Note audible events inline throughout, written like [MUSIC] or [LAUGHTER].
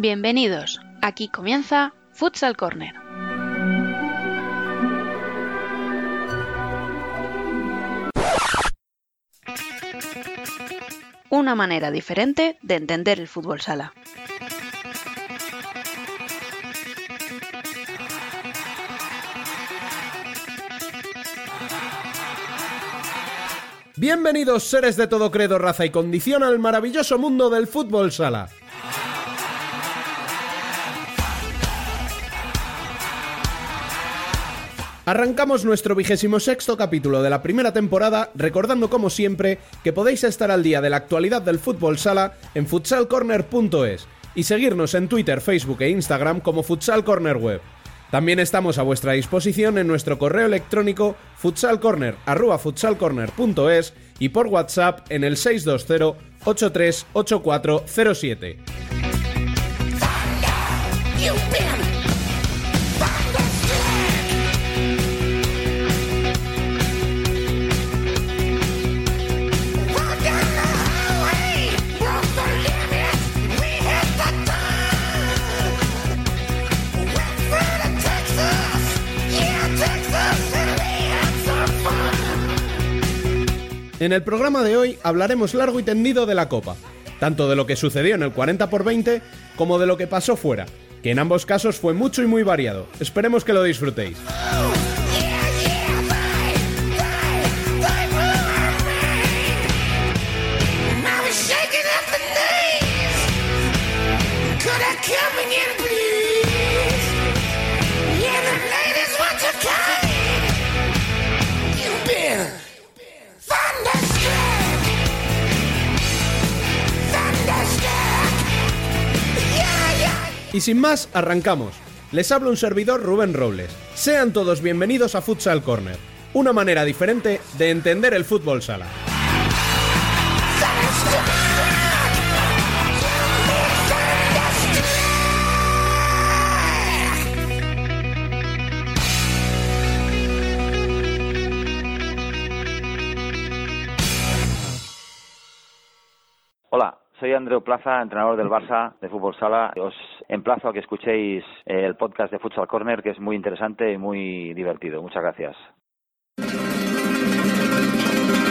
Bienvenidos, aquí comienza Futsal Corner. Una manera diferente de entender el fútbol sala. Bienvenidos seres de todo credo, raza y condición al maravilloso mundo del fútbol sala. Arrancamos nuestro vigésimo sexto capítulo de la primera temporada, recordando como siempre que podéis estar al día de la actualidad del fútbol sala en futsalcorner.es y seguirnos en Twitter, Facebook e Instagram como Futsal Corner Web. También estamos a vuestra disposición en nuestro correo electrónico futsalcorner.futsalcorner.es y por WhatsApp en el 620 838407. En el programa de hoy hablaremos largo y tendido de la Copa, tanto de lo que sucedió en el 40 por 20 como de lo que pasó fuera, que en ambos casos fue mucho y muy variado. Esperemos que lo disfrutéis. Y sin más, arrancamos. Les habla un servidor Rubén Robles. Sean todos bienvenidos a Futsal Corner, una manera diferente de entender el fútbol sala. Soy Andreu Plaza, entrenador del Barça de Fútbol Sala. Os emplazo a que escuchéis eh, el podcast de Futsal Corner, que es muy interesante y muy divertido. Muchas gracias.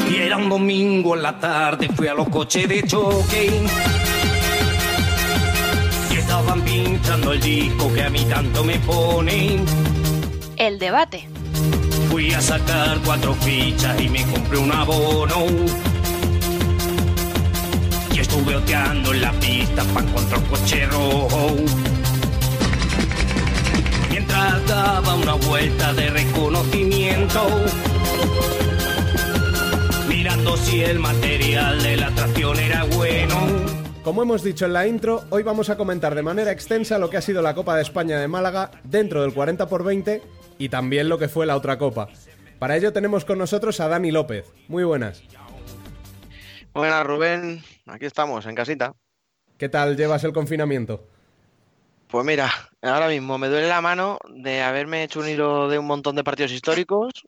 Y era un domingo en la tarde, fui a los coches de choque. Y estaban pinchando el disco que a mí tanto me pone. El debate. Fui a sacar cuatro fichas y me compré un abono. En la pista para encontrar un coche rojo. Mientras daba una vuelta de reconocimiento. Mirando si el material de la tracción era bueno. Como hemos dicho en la intro, hoy vamos a comentar de manera extensa lo que ha sido la Copa de España de Málaga dentro del 40 por 20 y también lo que fue la otra copa. Para ello tenemos con nosotros a Dani López. Muy buenas. Buenas, Rubén. Aquí estamos, en casita. ¿Qué tal llevas el confinamiento? Pues mira, ahora mismo me duele la mano de haberme hecho un hilo de un montón de partidos históricos.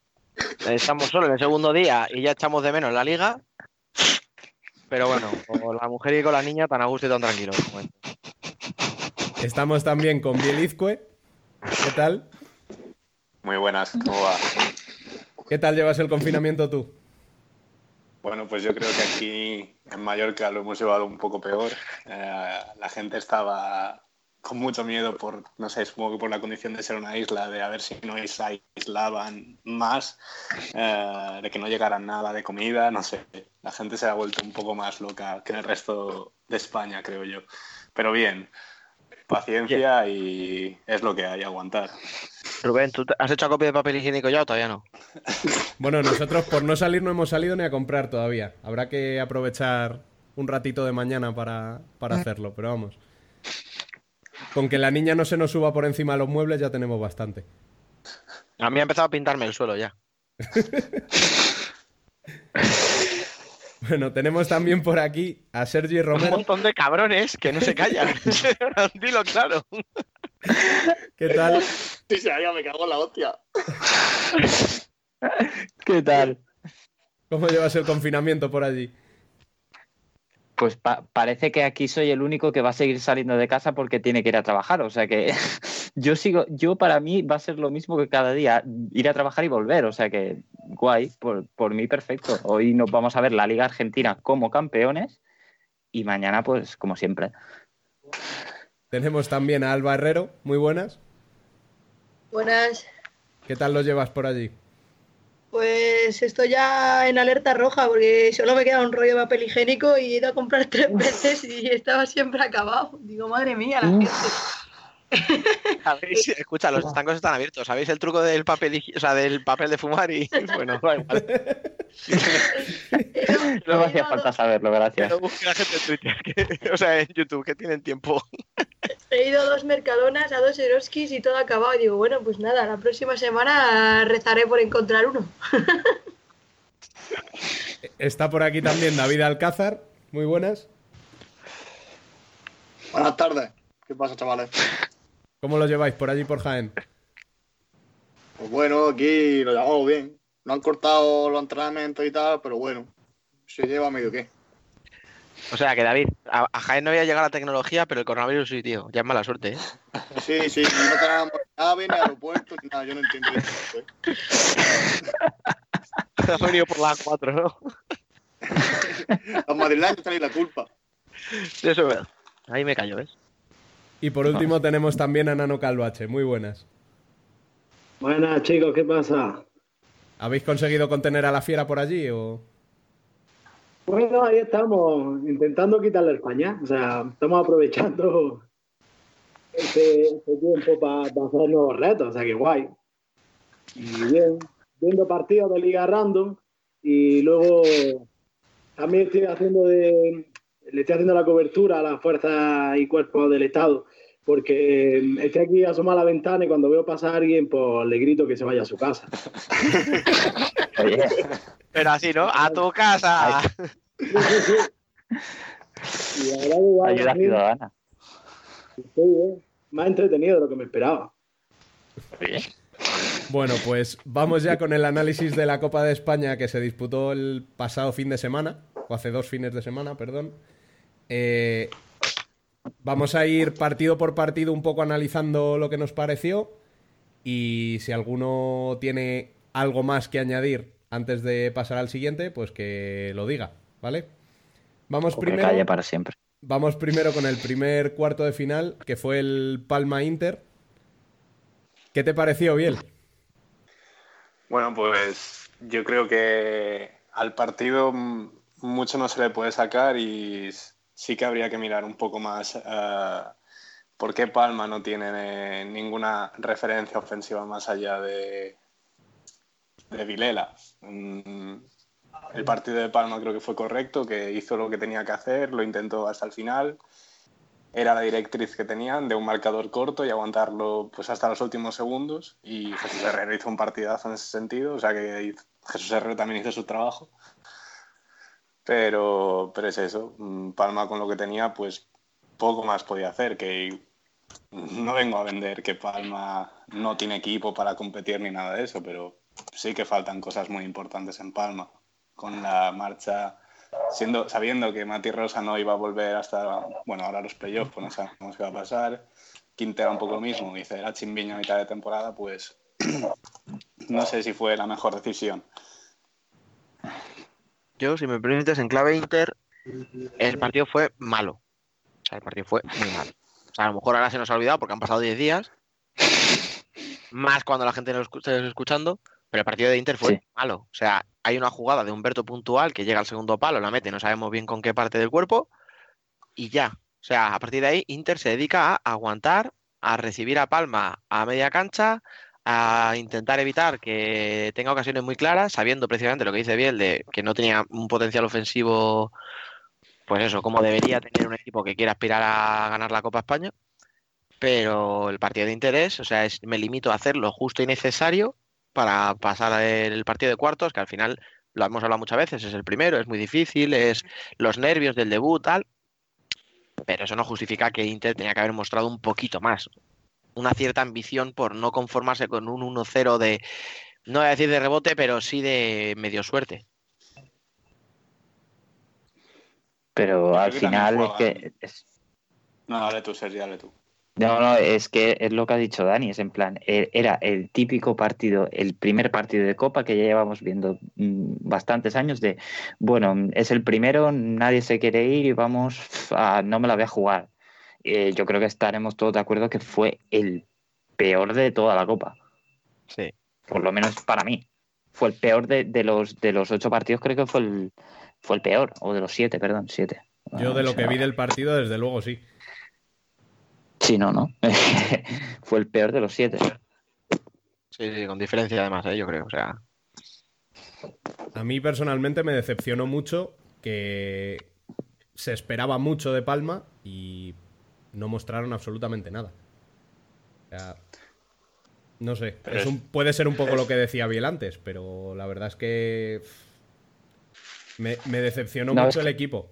Estamos solo en el segundo día y ya echamos de menos la liga. Pero bueno, con la mujer y con la niña tan a gusto y tan tranquilo. Bueno. Estamos también con Bielizque. ¿Qué tal? Muy buenas, ¿cómo va? ¿Qué tal llevas el confinamiento tú? Bueno, pues yo creo que aquí en Mallorca lo hemos llevado un poco peor. Eh, la gente estaba con mucho miedo por, no sé, supongo que por la condición de ser una isla, de a ver si nos aislaban más, eh, de que no llegaran nada de comida, no sé. La gente se ha vuelto un poco más loca que en el resto de España, creo yo. Pero bien, paciencia y es lo que hay, aguantar. Rubén, ¿tú has hecho acopio de papel higiénico ya o todavía no? [LAUGHS] Bueno, nosotros por no salir no hemos salido ni a comprar todavía. Habrá que aprovechar un ratito de mañana para, para hacerlo, pero vamos. Con que la niña no se nos suba por encima de los muebles ya tenemos bastante. A mí ha empezado a pintarme el suelo ya. [LAUGHS] Bueno, tenemos también por aquí a Sergi Un Romero. montón de cabrones que no se callan. [LAUGHS] Dilo claro. ¿Qué tal? Sí, se me cago en la hostia. ¿Qué tal? ¿Cómo llevas el confinamiento por allí? Pues pa- parece que aquí soy el único que va a seguir saliendo de casa porque tiene que ir a trabajar. O sea que [LAUGHS] yo sigo, yo para mí va a ser lo mismo que cada día, ir a trabajar y volver. O sea que guay, por, por mí perfecto. Hoy nos vamos a ver la Liga Argentina como campeones y mañana, pues, como siempre. Tenemos también a Alba Herrero, muy buenas. Buenas. ¿Qué tal lo llevas por allí? Pues estoy ya en alerta roja porque solo me queda un rollo de papel higiénico y he ido a comprar [LAUGHS] tres veces y estaba siempre acabado. Digo, madre mía, la gente. Escucha, los estancos están abiertos. ¿Sabéis el truco del papel, o sea, del papel de fumar? Y [LAUGHS] bueno, da igual. [LAUGHS] No me hacía falta saberlo, gracias. Pero busque la gente en Twitter, que- o sea, en YouTube, que tienen tiempo. He ido a dos Mercadonas, a dos Eroskis y todo acabado. Y digo, bueno, pues nada, la próxima semana rezaré por encontrar uno. [LAUGHS] Está por aquí también David Alcázar, muy buenas. Buenas tardes. ¿Qué pasa, chavales? ¿Cómo lo lleváis por allí por Jaén? Pues bueno, aquí lo llevamos bien. No han cortado los entrenamientos y tal, pero bueno, se lleva medio qué. O sea, que David, a, a Jaén no había llegado la tecnología, pero el coronavirus sí, tío. Ya es mala suerte, ¿eh? [LAUGHS] Sí, sí, no tenemos nave, ni aeropuerto, ni nada, yo no entiendo eso. ¿eh? [LAUGHS] Has venido por la 4, ¿no? [LAUGHS] Los madrileños tenéis la culpa. Sí, eso es verdad. Ahí me callo, ¿ves? Y por último tenemos también a Nano Calvache, muy buenas. Buenas chicos, ¿qué pasa? ¿Habéis conseguido contener a la fiera por allí o...? Bueno, ahí estamos intentando quitarle el pañal. O sea, estamos aprovechando este, este tiempo para hacer nuevos retos. O sea, que guay. Y bien, viendo partidos de Liga Random y luego también estoy haciendo de, le estoy haciendo la cobertura a las fuerzas y cuerpos del Estado porque eh, estoy aquí asomado a la ventana y cuando veo pasar a alguien, pues le grito que se vaya a su casa. Oye, Pero así, ¿no? ¡A tu casa! Y que guay, ayuda ciudadana. Sí, eh, más entretenido de lo que me esperaba. Bueno, pues vamos ya con el análisis de la Copa de España que se disputó el pasado fin de semana, o hace dos fines de semana, perdón. Eh, vamos a ir partido por partido un poco analizando lo que nos pareció y si alguno tiene algo más que añadir antes de pasar al siguiente, pues que lo diga, ¿vale? Vamos O que primero. calle para siempre. Vamos primero con el primer cuarto de final, que fue el Palma Inter. ¿Qué te pareció, Biel? Bueno, pues yo creo que al partido mucho no se le puede sacar y sí que habría que mirar un poco más eh, por qué Palma no tiene eh, ninguna referencia ofensiva más allá de, de Vilela. Mm, El partido de Palma creo que fue correcto, que hizo lo que tenía que hacer, lo intentó hasta el final. Era la directriz que tenían de un marcador corto y aguantarlo pues hasta los últimos segundos. Y Jesús Herrero hizo un partidazo en ese sentido, o sea que Jesús Herrero también hizo su trabajo. Pero, pero es eso, mm, Palma con lo que tenía, pues poco más podía hacer, que no vengo a vender que Palma no tiene equipo para competir ni nada de eso, pero sí que faltan cosas muy importantes en Palma. Con la marcha, siendo, sabiendo que Mati Rosa no iba a volver hasta, bueno, ahora los playoffs, pues no sabemos qué va a pasar. Quintera un poco lo mismo, y la Chimbiña a mitad de temporada, pues [CLEARS THROAT] no sé si fue la mejor decisión. Yo, si me permites, en clave Inter, el partido fue malo. O sea, el partido fue muy malo. O sea, a lo mejor ahora se nos ha olvidado porque han pasado 10 días. Más cuando la gente nos escucha escuchando. Pero el partido de Inter fue Sí. malo. O sea, hay una jugada de Humberto puntual que llega al segundo palo, la mete, no sabemos bien con qué parte del cuerpo. Y ya. O sea, a partir de ahí, Inter se dedica a aguantar, a recibir a Palma a media cancha, a intentar evitar que tenga ocasiones muy claras, sabiendo precisamente lo que dice Biel de que no tenía un potencial ofensivo, pues eso, como debería tener un equipo que quiera aspirar a ganar la Copa España. Pero el partido de interés, o sea, es, me limito a hacer lo justo y necesario para pasar el partido de cuartos, que al final lo hemos hablado muchas veces, es el primero, es muy difícil, es los nervios del debut, tal. Pero eso no justifica que Inter tenía que haber mostrado un poquito más, una cierta ambición por no conformarse con un 1-0 de, no voy a decir de rebote, pero sí de medio suerte. Pero al final es que es- No, dale tú, Sergi, dale tú. No, no, es que es lo que ha dicho Dani, es en plan, e- era el típico partido, el primer partido de Copa que ya llevamos viendo mm, bastantes años de, bueno, es el primero, nadie se quiere ir y vamos a, no me la voy a jugar. Eh, yo creo que estaremos todos de acuerdo que fue el peor de toda la Copa, Sí. por lo menos para mí. Fue el peor de, de los, de los ocho partidos, creo que fue el, fue el peor, o de los siete, perdón, siete. Yo de lo que vi del partido, desde luego sí. Sí, no, no. [LAUGHS] fue el peor de los siete. Sí, sí, con diferencia además, ¿eh? yo creo. O sea, A mí personalmente me decepcionó mucho que se esperaba mucho de Palma y no mostraron absolutamente nada. O sea, no sé, es un- puede ser un poco lo que decía Biel antes, pero la verdad es que me, me decepcionó No, mucho el equipo.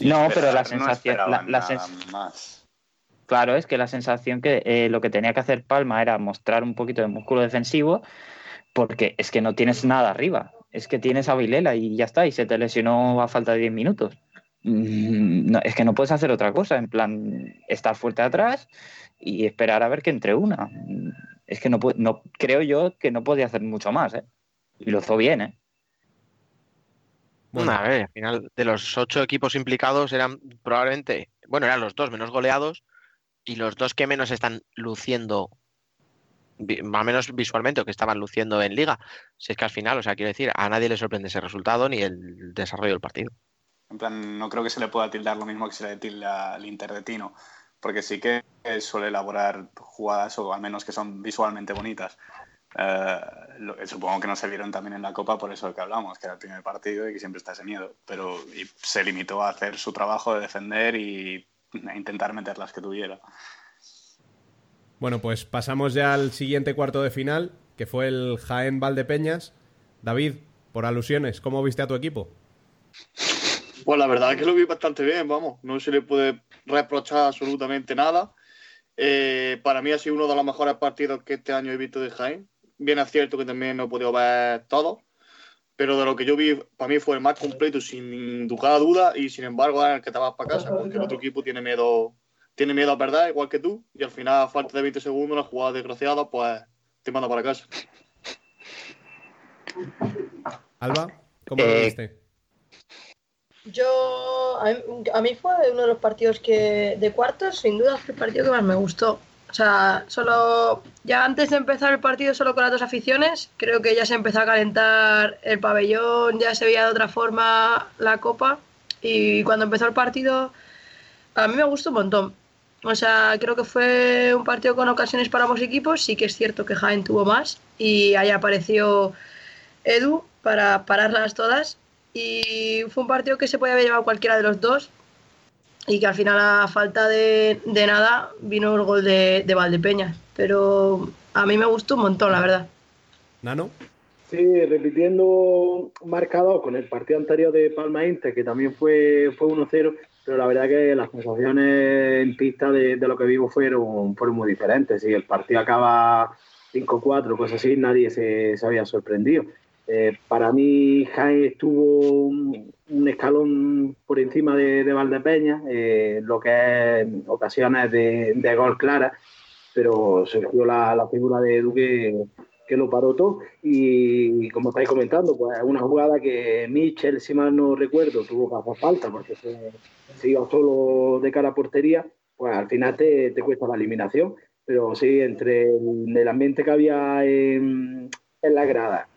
No, pero la sensación, esperaban la, la nada sens- más. claro, es que la sensación que eh, lo que tenía que hacer Palma era mostrar un poquito de músculo defensivo, porque es que no tienes nada arriba, es que tienes a Vilela y ya está, y se te lesionó a falta de 10 minutos. Mm, no, es que no puedes hacer otra cosa, en plan, estar fuerte atrás y esperar a ver que entre una. Es que no, no creo yo que no podía hacer mucho más, ¿eh? Y lo hizo bien, ¿eh? Bueno. al final de los ocho equipos implicados eran probablemente, bueno, eran los dos menos goleados y los dos que menos están luciendo, al menos visualmente, o que estaban luciendo en liga. Si es que al final, o sea, quiero decir, a nadie le sorprende ese resultado ni el desarrollo del partido. En plan, no creo que se le pueda tildar lo mismo que se le tilda al Inter de Tino, porque sí que suele elaborar jugadas, o al menos que son visualmente bonitas. Eh, lo- supongo que no se vieron también en la Copa por eso que hablamos, que era el primer partido y que siempre está ese miedo, pero se limitó a hacer su trabajo de defender y intentar meter las que tuviera. Bueno, pues pasamos ya al siguiente cuarto de final, que fue el Jaén Valdepeñas. David, por alusiones, ¿cómo viste a tu equipo? Pues la verdad es que lo vi bastante bien, vamos. No se le puede reprochar absolutamente nada. Eh, para mí ha sido uno de los mejores partidos que este año he visto de Jaén. Bien es cierto que también no he podido ver todo, pero de lo que yo vi, para mí fue el más completo, sin duda duda, y sin embargo es el que te vas para casa, porque el otro equipo tiene miedo, tiene miedo a perder, igual que tú, y al final, a falta de 20 segundos, una jugada desgraciada, pues te manda para casa. Alba, ¿cómo lo Eh, viste? Yo, a mí, a mí fue uno de los partidos que de cuartos, sin duda, fue el partido que más me gustó. O sea, solo, ya antes de empezar el partido solo con las dos aficiones, creo que ya se empezó a calentar el pabellón, ya se veía de otra forma la copa. Y cuando empezó el partido, a mí me gustó un montón. O sea, creo que fue un partido con ocasiones para ambos equipos. Sí que es cierto que Jaén tuvo más y ahí apareció Edu para pararlas todas. Y fue un partido que se podía haber llevado cualquiera de los dos. Y que al final, a falta de, de nada, vino el gol de, de Valdepeñas. Pero a mí me gustó un montón, la verdad. ¿Nano? Sí, repitiendo marcador con el partido anterior de Palma Inter, que también fue, fue 1-0, pero la verdad que las sensaciones en pista de, de lo que vimos fueron, fueron muy diferentes. Si el partido acaba 5-4, cosas así, nadie se, se había sorprendido. Eh, para mí, Jaén estuvo un, escalón por encima de, de Valdepeña, eh, lo que es ocasiones de, gol clara, pero surgió la, figura de Duque que lo paró todo. Y, como estáis comentando, pues una jugada que Mitchell, si mal no recuerdo, tuvo que hacer falta porque se, se iba solo de cara a portería, pues al final te, te cuesta la eliminación. Pero sí, entre el, el ambiente que había en, en la grada,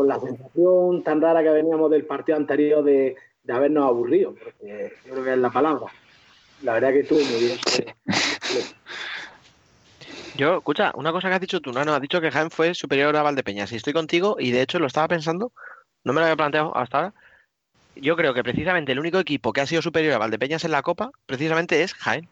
con la sensación tan rara que veníamos del partido anterior de, de habernos aburrido, porque yo creo que es la palabra. La verdad que estuvo muy bien. [LAUGHS] Yo, escucha, una cosa que has dicho tú, no, no, has dicho que Jaén fue superior a Valdepeñas y estoy contigo y de hecho lo estaba pensando, no me lo había planteado hasta ahora. Yo creo que precisamente el único equipo que ha sido superior a Valdepeñas en la Copa, precisamente es Jaén.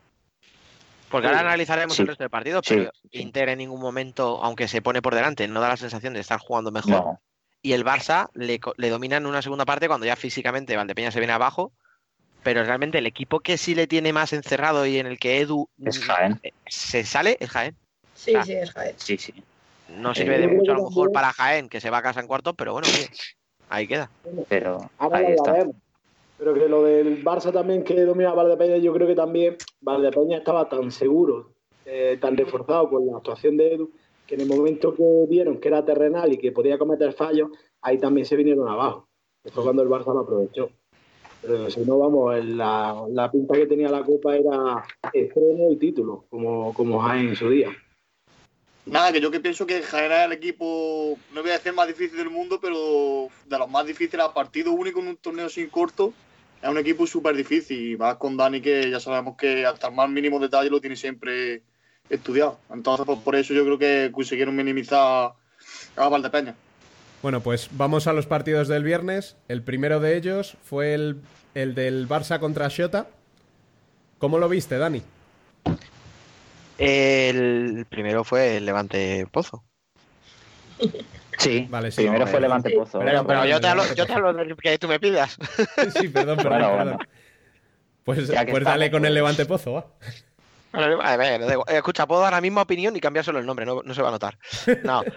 Porque ahora Sí. analizaremos Sí. el resto de partidos, Sí, pero sí. Inter en ningún momento, aunque se pone por delante, no da la sensación de estar jugando mejor. No, Y el Barça le, le domina en una segunda parte cuando ya físicamente Valdepeñas se viene abajo. Pero realmente el equipo que sí le tiene más encerrado y en el que Edu es Jaén. eh, se sale es Jaén. Sí, Ah. sí, es Jaén. Sí, sí. No Eh, sirve de creo mucho a lo mejor para Jaén, que se va a casa en cuarto, pero bueno, oye, ahí queda. Pero Ahora ahí está. Pero que lo del Barça también que domina Valdepeña, yo creo que también Valdepeña estaba tan seguro, eh, tan reforzado con la actuación de Edu, que en el momento que vieron que era terrenal y que podía cometer fallos, ahí también se vinieron abajo. Que fue cuando el Barça lo aprovechó. Pero si no, vamos, la, la pinta que tenía la Copa era estreno y título, como, como Jaén en su día. Nada, que yo que pienso que Jaén es el equipo, no voy a decir más difícil del mundo, pero de los más difíciles a partido único en un torneo sin corto, es un equipo súper difícil. Y más con Dani, que ya sabemos que hasta el más mínimo detalle lo tiene siempre estudiado. Entonces, pues, por eso yo creo que consiguieron minimizar a Valdepeña. Bueno, pues vamos a los partidos del viernes. El primero de ellos fue el, el del Barça contra Xota. ¿Cómo lo viste, Dani? El primero fue el Levante Pozo. [LAUGHS] Sí, Vale, sí, primero fue vale. Levante Pozo. Pero, pero yo, te hablo, yo te hablo de que tú me pidas. Sí, perdón, [LAUGHS] perdón. Bueno, perdón. bueno. Pues, pues dale con el pues. Levante Pozo, va. A ver, escucha, puedo dar la misma opinión y cambiárselo el nombre, no, no se va a notar. No. [LAUGHS]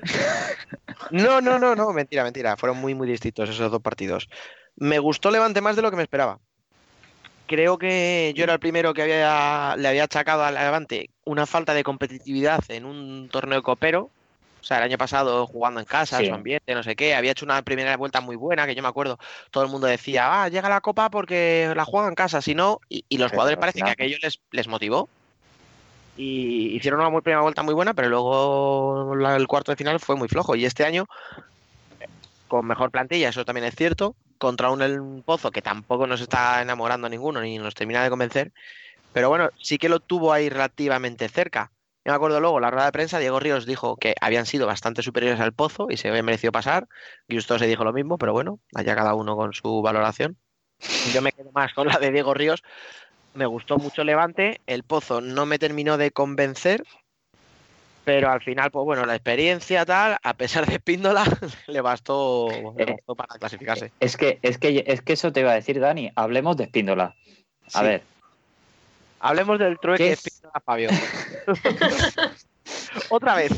No, no, no, no, mentira, mentira. Fueron muy, muy distintos esos dos partidos. Me gustó Levante más de lo que me esperaba. Creo que yo era el primero que había, le había achacado al Levante una falta de competitividad en un torneo copero. O sea, el año pasado jugando en casa, Sí. su ambiente, no sé qué, había hecho una primera vuelta muy buena, que yo me acuerdo, todo el mundo decía, ah, llega la copa porque la juegan en casa, si no, y, y los Pero jugadores parece que aquello les, les motivó. Y hicieron una muy- primera vuelta muy buena, pero luego la- el cuarto de final fue muy flojo. Y este año, con mejor plantilla, eso también es cierto, contra un el Pozo que tampoco nos está enamorando a ninguno ni nos termina de convencer, pero bueno, sí que lo tuvo ahí relativamente cerca. Yo me acuerdo luego, la rueda de prensa, Diego Ríos dijo que habían sido bastante superiores al Pozo y se había merecido pasar. Gusto se dijo lo mismo, pero bueno, allá cada uno con su valoración. Yo me quedo más con la de Diego Ríos. Me gustó mucho Levante, el Pozo no me terminó de convencer, pero al final, pues bueno, la experiencia tal, a pesar de Píndola, [LAUGHS] le bastó, le Eh, bastó para clasificarse. Es que, es que es que eso te iba a decir, Dani. Hablemos de Espíndola. A Sí. ver, Hablemos del ¿Qué trueque es? Píndola Fabio. [LAUGHS] Otra vez.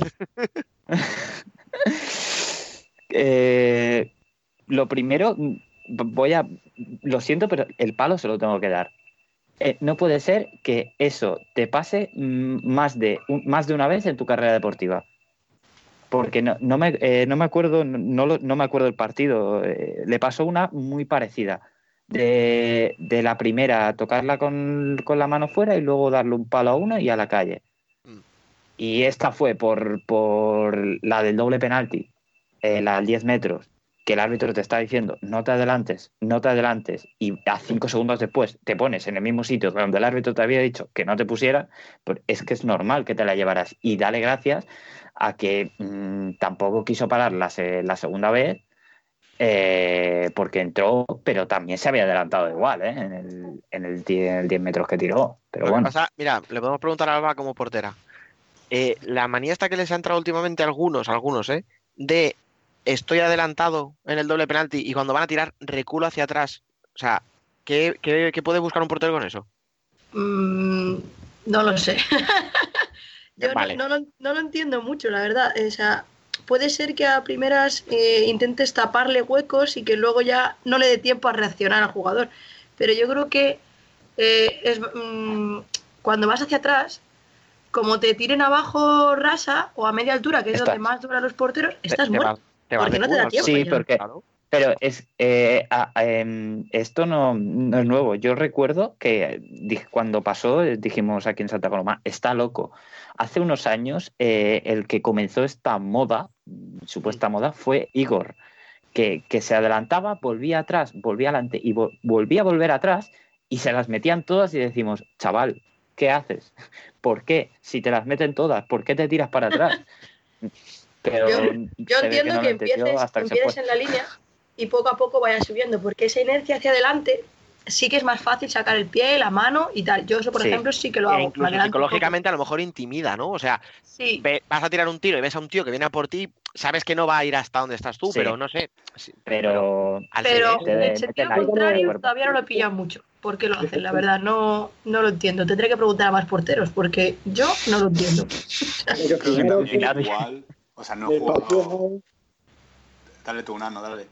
[LAUGHS] eh, lo primero, voy a. Lo siento, pero el palo se lo tengo que dar. Eh, no puede ser que eso te pase mm, más de, un- más de una vez en tu carrera deportiva. Porque no, no, me, eh, no me acuerdo, no, lo- no me acuerdo el partido. eh, le pasó una muy parecida. De, de la primera, tocarla con, con la mano fuera y luego darle un palo a uno y a la calle. Mm. Y esta fue por, por la del doble penalti, la al 10 metros, que el árbitro te está diciendo no te adelantes, no te adelantes, y a cinco segundos después te pones en el mismo sitio donde el árbitro te había dicho que no te pusiera, pues es que es normal que te la llevaras. Y dale gracias a que mm, tampoco quiso parar la, la segunda vez. eh, porque entró, pero también se había adelantado igual, ¿eh? En el, en el 10, en el 10 metros que tiró. Pero Lo bueno, pasa, mira, le podemos preguntar a Alba como portera. Eh, la manía esta que les ha entrado últimamente a algunos, algunos, ¿eh? De estoy adelantado en el doble penalti y cuando van a tirar reculo hacia atrás. O sea, ¿qué, qué- qué puede buscar un portero con eso? Mm, no lo sé. [LAUGHS] Yo no- Vale. no, lo, no lo entiendo mucho, la verdad. O sea, puede ser que a primeras eh, intentes taparle huecos y que luego ya no le dé tiempo a reaccionar al jugador. Pero yo creo que eh, es, mm, cuando vas hacia atrás, como te tiren abajo rasa o a media altura, que es Estás- donde más duran los porteros, estás te, muerto. Te porque no te da culo, tiempo sí, ya. porque claro. Pero es eh, a- em, esto no, no es nuevo. Yo recuerdo que di- cuando pasó eh, dijimos aquí en Santa Coloma, está loco. Hace unos años eh, el que comenzó esta moda, mm, supuesta moda, fue Igor, que, que se adelantaba, volvía atrás, volvía adelante y vo- volvía a volver atrás y se las metían todas y decimos, chaval, ¿qué haces? ¿Por qué? Si te las meten todas, ¿por qué te tiras para atrás? [LAUGHS] Pero Yo- Yo entiendo no que, empieces, hasta que se empieces fue. en la línea y poco a poco vayas subiendo, porque esa inercia hacia adelante sí que es más fácil sacar el pie, la mano y tal. Yo eso, por Sí. ejemplo, sí que lo E hago. incluso psicológicamente a lo mejor intimida, ¿no? O sea, Sí, ve- vas a tirar un tiro y ves a un tío que viene a por ti, sabes que no va a ir hasta donde estás tú, Sí. pero no sé. sí, Pero al pero en el sentido contrario todavía no lo he pillado mucho. ¿Por qué lo hacen? La verdad, no, no lo entiendo. Tendré que preguntar a más porteros, porque yo no lo entiendo. Porque Creo que igual. O sea, no he el partido jugado. de Dale tú, Nano, dale.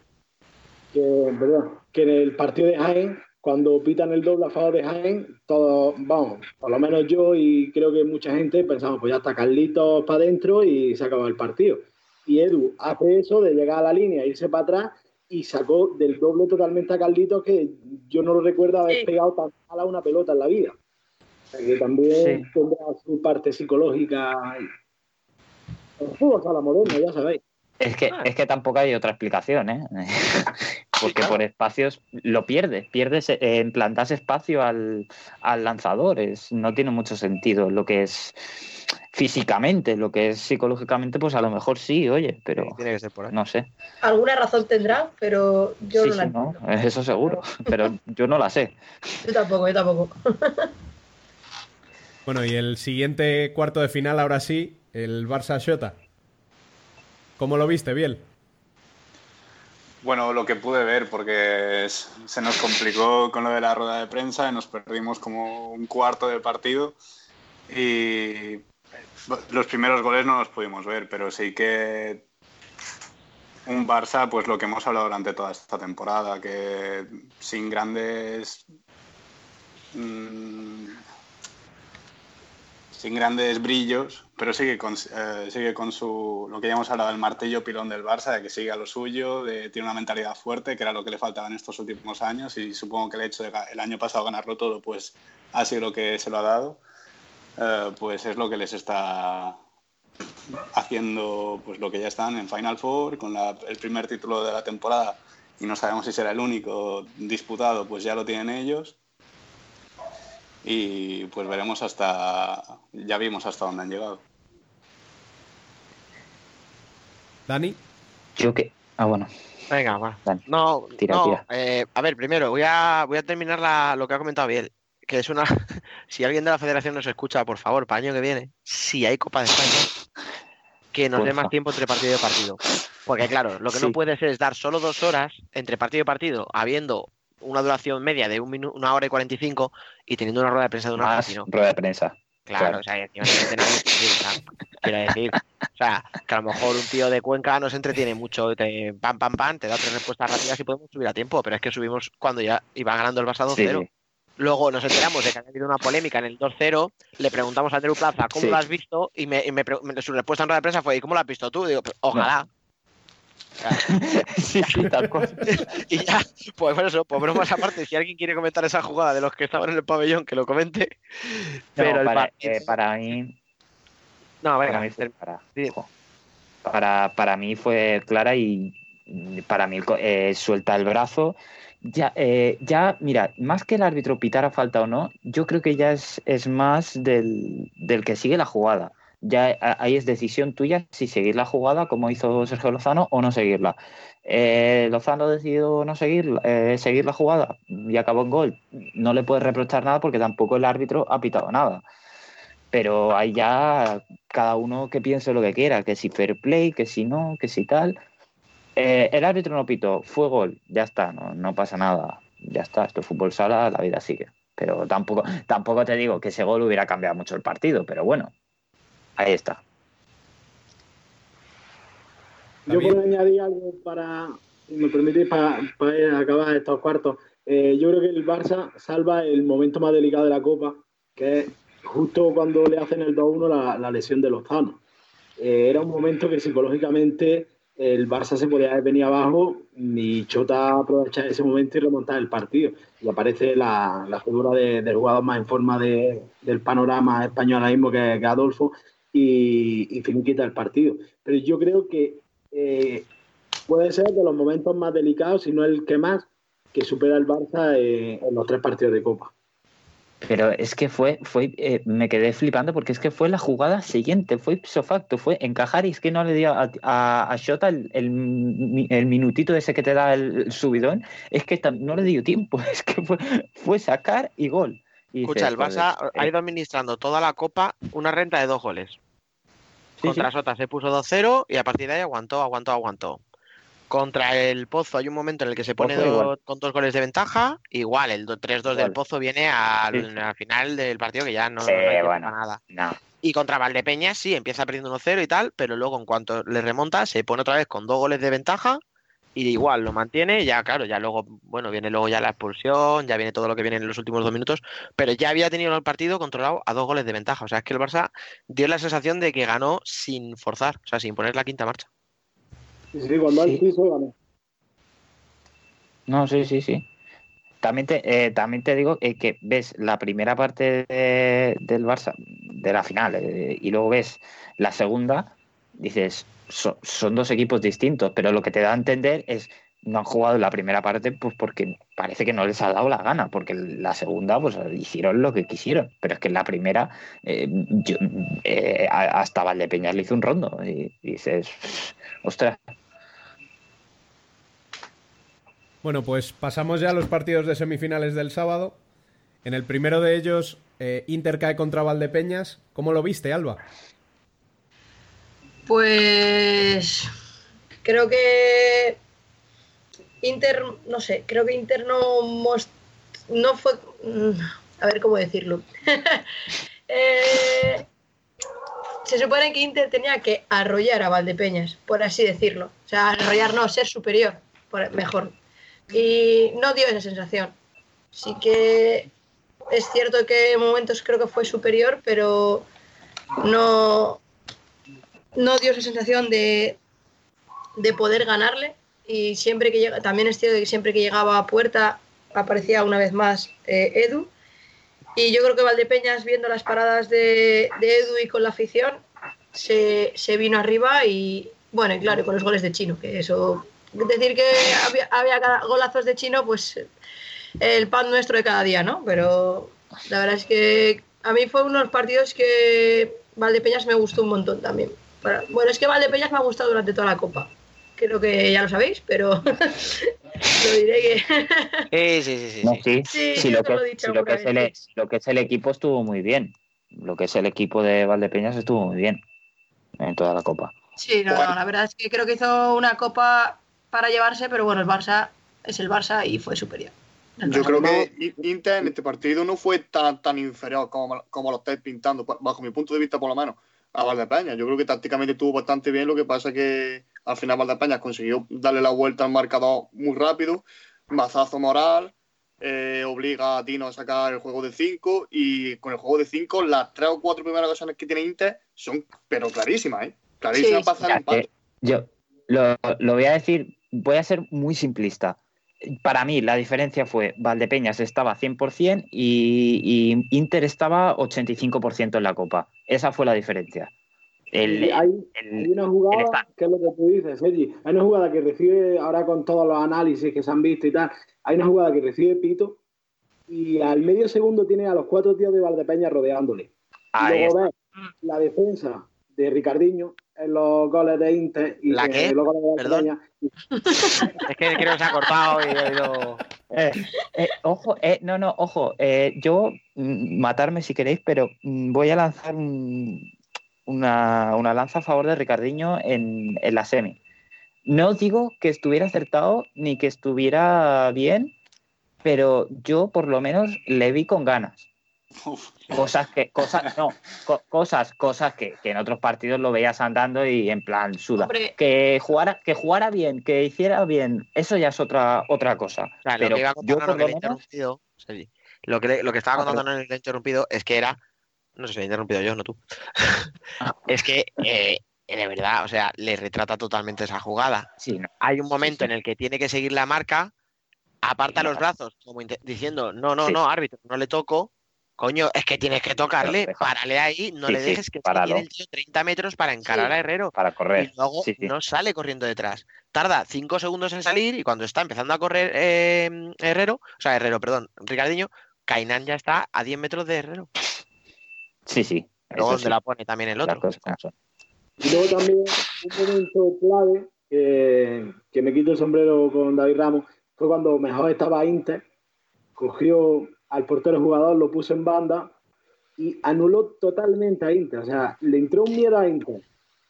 que, perdón, que en el partido de Jaén cuando pitan el doble a favor de Jaén, todos, vamos, por lo menos yo y creo que mucha gente pensamos, pues ya está Carlitos para adentro y se acaba el partido. Y Edu hace eso de llegar a la línea, irse para atrás y sacó del doble totalmente a Carlitos que yo no lo recuerdo haber Sí. pegado tan mal a una pelota en la vida. O sea, que también Sí. tendrá su parte psicológica. El fútbol sala moderno, ya sabéis. Es que, Ah. es que tampoco hay otra explicación, ¿eh? [LAUGHS] Porque por espacios lo pierdes, pierdes eh, en plantas espacio al, al lanzador. Es, no tiene mucho sentido lo que es físicamente, lo que es psicológicamente, pues a lo mejor sí, oye, pero Tiene que ser por ahí. no sé. Alguna razón tendrá, pero yo Sí, no sí, la no, entiendo. [LAUGHS] eso seguro, pero yo no la sé. Yo tampoco, yo tampoco. [LAUGHS] Bueno, y el siguiente cuarto de final, ahora sí, el Barça-Xota. ¿Cómo lo viste, Biel? Bueno, lo que pude ver, porque se nos complicó con lo de la rueda de prensa y nos perdimos como un cuarto del partido. Y los primeros goles no los pudimos ver, pero sí que un Barça, pues lo que hemos hablado durante toda esta temporada, que sin grandes. mm, sin grandes brillos, pero sigue con, eh, sigue con su, lo que ya hemos hablado, el martillo pilón del Barça, de que sigue lo suyo, de, tiene una mentalidad fuerte, que era lo que le faltaba en estos últimos años, y supongo que el hecho de el año pasado ganarlo todo, pues ha sido lo que se lo ha dado, Eh, pues es lo que les está haciendo, pues lo que ya están en Final Four, con la- el primer título de la temporada, y no sabemos si será el único disputado, pues ya lo tienen ellos y pues veremos hasta, ya vimos hasta dónde han llegado. Dani. Yo que. Ah, bueno. Venga, va. Dani. No, Tira, no, tira. eh, a ver, primero voy a, voy a terminar la- lo que ha comentado Biel, que es una... [LAUGHS] si alguien de la federación nos escucha, por favor, para el año que viene, si hay Copa de España, que nos dé más tiempo entre partido y partido. Porque claro, lo que no Sí. puede ser es dar solo dos horas entre partido y partido, habiendo una duración media de un una hora y 45 y teniendo una rueda de prensa de una hora, Más no. rueda de prensa. Claro, Claro. o sea, y encima se quiero decir, o sea, que a lo mejor un tío de Cuenca no se entretiene mucho, te pam, pam, pam, te da tres respuestas rápidas y podemos subir a tiempo, pero es que subimos cuando ya iba ganando el 2-0. Sí, sí. Luego nos enteramos de que había habido una polémica en el 2-0, le preguntamos a Andrew Plaza cómo Sí. lo has visto y, me, y me me- su respuesta en rueda de prensa fue ¿y cómo lo has visto tú? Digo, "Pues, ojalá. Sí, [LAUGHS] sí, tal cual. Y ya, pues por eso, pues bromas aparte, si alguien quiere comentar esa jugada de los que estaban en el pabellón, que lo comente. Pero para, eh, para mí No, venga, para mí fue. Para, para mí fue clara y para mí eh, suelta el brazo. Ya, eh, ya, mira, más que el árbitro pitara falta o no, yo creo que ya es, es más del, del que sigue la jugada. Ya ahí es decisión tuya si seguir la jugada como hizo Sergio Lozano o no seguirla. Eh, Lozano decidió no seguir, eh, seguir la jugada y acabó en gol. No le puedes reprochar nada porque tampoco el árbitro ha pitado nada. Pero ahí ya cada uno que piense lo que quiera, que si fair play, que si no, que si tal. Eh, el árbitro no pitó, fue gol, ya está, no, no pasa nada, ya está, esto es fútbol sala, la vida sigue. Pero tampoco, tampoco te digo que ese gol hubiera cambiado mucho el partido, pero bueno, ahí está. Yo puedo añadir algo para, si me permitís, para, para acabar estos cuartos. Eh, yo creo que el Barça salva el momento más delicado de la Copa, que es justo cuando le hacen el 2-1 la, la lesión de Lozano. Eh, era un momento que psicológicamente el Barça se podía haber venido abajo y Chota aprovechar ese momento y remontar el partido. Y aparece la, la figura de- del jugador más en forma de- del panorama español ahora mismo, que es Adolfo, y, y finiquita el partido. Pero yo creo que eh, puede ser de los momentos más delicados, si no el que más, que supera el Barça eh, en los tres partidos de Copa. Pero es que fue, fue eh, me quedé flipando porque es que fue la jugada siguiente, fue ipso facto, fue encajar y es que no le dio a, a, a Shota el, el, el minutito ese que te da el, subidón, es que no le dio tiempo, [LAUGHS] es que fue, fue sacar y gol. Y Escucha, el Barça joder, ha eh, ido administrando toda la Copa una renta de dos goles. sí, Contra sí. Sota se puso 2-0 y a partir de ahí aguantó, aguantó, aguantó. Contra el Pozo hay un momento en el que se pone con dos goles de ventaja. Igual, el do- 3-2 del. Pozo viene al, Sí. al final del partido que ya no, no hay bueno. nada. No, Y contra Valdepeñas sí, empieza perdiendo 1-0 y tal, pero luego en cuanto le remonta se pone otra vez con dos goles de ventaja y igual lo mantiene, ya claro, ya luego, bueno, viene luego ya la expulsión, ya viene todo lo que viene en los últimos dos minutos, pero ya había tenido el partido controlado a dos goles de ventaja. O sea, es que el Barça dio la sensación de que ganó sin forzar, o sea, sin poner la quinta marcha. Sí, sí, cuando hay Sí. piso, ganó. No, sí, sí, sí. También te, eh, también te digo eh, que ves la primera parte de- del Barça, de la final, eh, y luego ves la segunda, dices, so- son dos equipos distintos, pero lo que te da a entender es, no han jugado la primera parte pues porque parece que no les ha dado la gana, porque la segunda pues hicieron lo que quisieron, pero es que en la primera eh, yo, eh, hasta Valdepeñas le hizo un rondo y dices, ostras, Bueno, pues pasamos ya a los partidos de semifinales del sábado. En el primero de ellos, eh, Inter cae contra Valdepeñas. ¿Cómo lo viste, Alba? Pues creo que Inter, no sé, creo que Inter no, no fue, mm, a ver cómo decirlo. [LAUGHS] Eh, se supone que Inter tenía que arrollar a Valdepeñas, por así decirlo. O sea, arrollar no, ser superior, mejor. Y no dio esa sensación. Sí que es cierto que en momentos creo que fue superior, pero no, no dio esa sensación de, de poder ganarle y siempre que llega, también es cierto que siempre que llegaba a puerta aparecía una vez más eh, Edu. Y yo creo que Valdepeñas viendo las paradas de, Edu y con la afición se, se vino arriba y bueno y claro con los goles de Chino que eso decir que había, había golazos de Chino pues el pan nuestro de cada día no pero la verdad es que a mí fue uno de los partidos que Valdepeñas me gustó un montón también Para- bueno, es que Valdepeñas me ha gustado durante toda la copa. Creo que ya lo sabéis, pero [LAUGHS] lo diré que. Sí, sí, sí, sí. No, sí. sí, lo que lo dicho lo, es el, vez, lo que es el equipo estuvo muy bien. Lo que es el equipo de Valdepeñas estuvo muy bien en toda la copa. Sí, no, no, la verdad es que creo que hizo una copa para llevarse, pero bueno, el Barça es el Barça y fue superior. Yo creo que I- Inter en este partido no fue tan, tan inferior como, como lo estáis pintando, bajo mi punto de vista por lo menos, a Valdepeñas. Yo creo que tácticamente estuvo bastante bien, lo que pasa que al final Valdepeñas consiguió darle la vuelta al marcador muy rápido, mazazo moral, eh, obliga a Tino a sacar el juego de 5 y con el juego de 5 las tres o cuatro primeras ocasiones que tiene Inter son pero clarísimas, ¿eh? Clarísimas Sí, para hacer el Ya, empate. yo lo, lo voy a decir, voy a ser muy simplista. Para mí la diferencia fue Valdepeñas estaba 100% y, y Inter estaba 85% en la copa. Esa fue la diferencia. El, Y hay, el- hay una jugada, que es lo que tú dices. Hay una jugada que recibe, ahora con todos los análisis que se han visto y tal, hay una jugada que recibe Pito y al medio segundo tiene a los cuatro tíos de Valdepeña rodeándole. Y Ahí luego ves la defensa de Ricardiño los goles de Inter y ¿La qué? los goles de Perdón. [LAUGHS] Es que creo que se ha cortado y he Eh, eh, ojo, eh, no, no, ojo. eh, yo, mm, matarme si queréis, pero mm, voy a lanzar un- una, una lanza a favor de Ricardiño en, en la semi. No os digo que estuviera acertado ni que estuviera bien, pero yo por lo menos le vi con ganas. Uf. Cosas que, cosas, no, co- cosas, cosas que, que en otros partidos lo veías andando y en plan suda. Hombre. Que jugara, que jugara bien, que hiciera bien, eso ya es otra, otra cosa. O sea, lo Pero que iba yo por lo que le he menos interrumpido, Sergi. Lo que, le- lo que estaba Ah, contando no le he interrumpido es que era. No sé si he interrumpido yo, no tú. Ah. [LAUGHS] es que, eh, de verdad, o sea, le retrata totalmente esa jugada. Sí, no. Hay un momento sí. en el que tiene que seguir la marca, aparta los brazos, como diciendo, no, no, Sí. no, árbitro, no le toco. Coño, es que tienes que tocarle, párale ahí, no Sí, le sí, dejes que, es que tiene el tío 30 metros para encarar Sí. a Herrero. para correr. Y luego Sí, sí. no sale corriendo detrás. Tarda cinco segundos en salir y cuando está empezando a correr eh, Herrero, o sea, Herrero, perdón, Ricardiño, Cainán ya está a 10 metros de Herrero. Sí, sí. Luego donde sí, la pone también el otro. Y luego también un momento clave que, que me quito el sombrero con David Ramos fue cuando mejor estaba Inter, cogió al portero jugador, lo puso en banda y anuló totalmente a Inter. O sea, le entró un miedo a Inter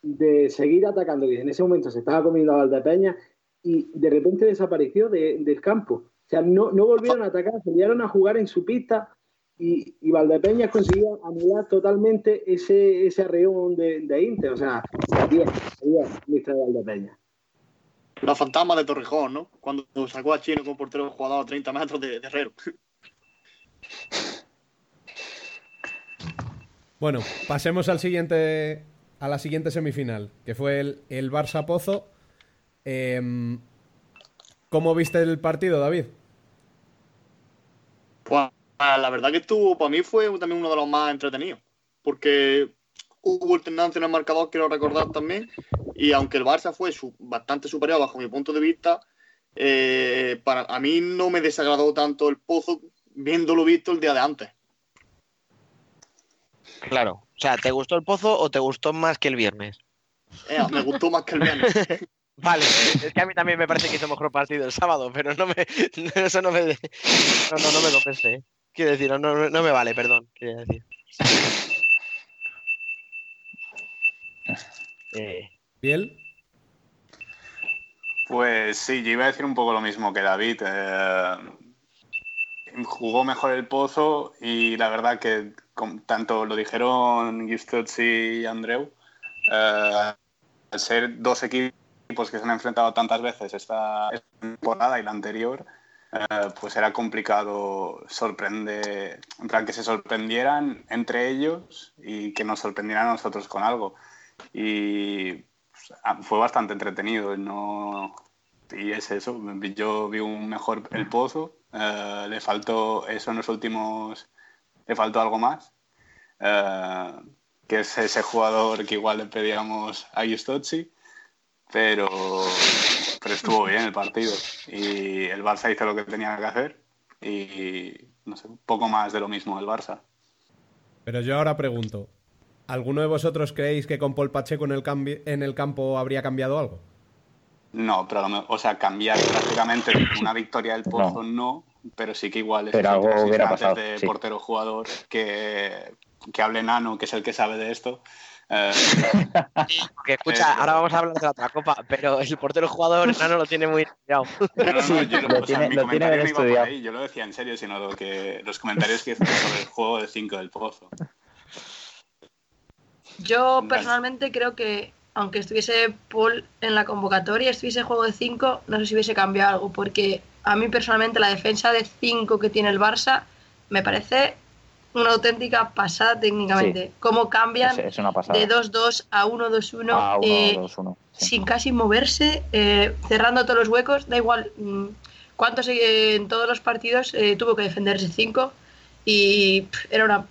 de seguir atacando, que en ese momento se estaba comiendo a Valdepeña y de repente desapareció de- del campo. O sea, no, no volvieron a atacar, se liaron a jugar en su pista y, y Valdepeñas consiguió anular totalmente ese, ese arreón de, de Inter. O sea, bien, bien, Mr. Valdepeñas. La fantasma de Torrejón, ¿no? Cuando sacó a Chino con portero jugador a 30 metros de, de Herrero. Bueno, pasemos al siguiente, a la siguiente semifinal, que fue el, el Barça Pozo. Em, ¿Cómo viste el partido, David? Pues la verdad que estuvo, para mí fue también uno de los más entretenidos, porque hubo alternancia en el marcador, quiero recordar también, y aunque el Barça fue bastante superior bajo mi punto de vista, eh, para a mí no me desagradó tanto el pozo viéndolo visto el día de antes. Claro. O sea, ¿te gustó el pozo o te gustó más que el viernes? Eh, me gustó más que el viernes. [LAUGHS] Vale, es que a mí también me parece que hizo mejor partido el sábado, pero no me, [LAUGHS] eso no me, no, no, no me convence. ¿eh? Quiero decir, no, no, no me vale, perdón. Quería decir. Eh, ¿Biel? Pues sí, yo iba a decir un poco lo mismo que David. eh, jugó mejor el Pozo y la verdad que com- tanto lo dijeron Gistots y Andreu, eh, al ser dos equipos que se han enfrentado tantas veces esta temporada y la anterior, eh, pues era complicado sorprender, en plan que se sorprendieran entre ellos y que nos sorprendieran a nosotros con algo. Y pues, ah, fue bastante entretenido. No, y es eso. Yo vi un mejor el pozo. eh, le faltó eso en los últimos. Le faltó algo más. eh, que es ese jugador que igual le pedíamos a Giustozzi. Pero, pero estuvo bien el partido. Y el Barça hizo lo que tenía que hacer. Y no sé, poco más de lo mismo el Barça. Pero yo ahora pregunto, ¿alguno de vosotros creéis que con Paul Pacheco en el, en el campo habría cambiado algo? No, pero a lo me- o sea, cambiar [COUGHS] prácticamente una victoria del Pozo no, pero sí que igual Pero esos algo hubiera pasado, de sí. portero jugador que, que hable Nano, que es el que sabe de esto. eh, [LAUGHS] que escucha, ahora vamos a hablar de la otra copa, pero el portero jugador no lo tiene muy estudiado. no, no, no, yo lo o tiene bien estudiado. ahí, yo lo decía en serio, sino lo que los comentarios que hice sobre el juego de 5 del Pozo. Yo personalmente creo que aunque estuviese Paul en la convocatoria, estuviese juego de 5, no sé si hubiese cambiado algo, porque a mí personalmente la defensa de 5 que tiene el Barça me parece una auténtica pasada técnicamente. Sí. Cómo cambian Es, es de 2-2 a 1-2-1 Ah, uno, eh, sí. sin casi moverse, eh, cerrando todos los huecos, da igual mm, cuántos eh, en todos los partidos eh, tuvo que defenderse 5 y pff, era una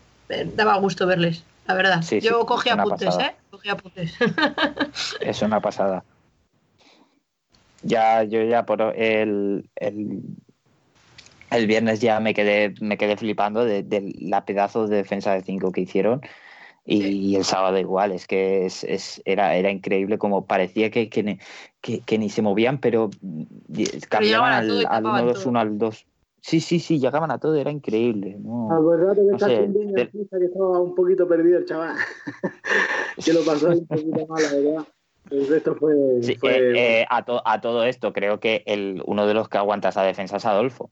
daba gusto verles, la verdad. Sí, Yo es cogí una apuntes. ¿eh? Cogí apuntes. [LAUGHS] Es una pasada. Ya, yo ya por el, el, el viernes ya me quedé, me quedé flipando de, de la pedazo de defensa de 5 que hicieron. Y, el sábado igual, es que es, es- era, era increíble como parecía que, que, ni, que, que ni se movían, pero cambiaban al, al tapaban 1-2-1 al 2. Sí, sí, sí, llegaban a todo, era increíble. ¿no? Acuérdate que No está sé, sin viña, del- piensa que estaba un poquito perdido el chaval. Que lo pasó un poquito mal, la verdad. El resto fue. Sí, fue- eh, eh, a, to- a todo esto, creo que el, uno de los que aguanta esa defensa es Adolfo.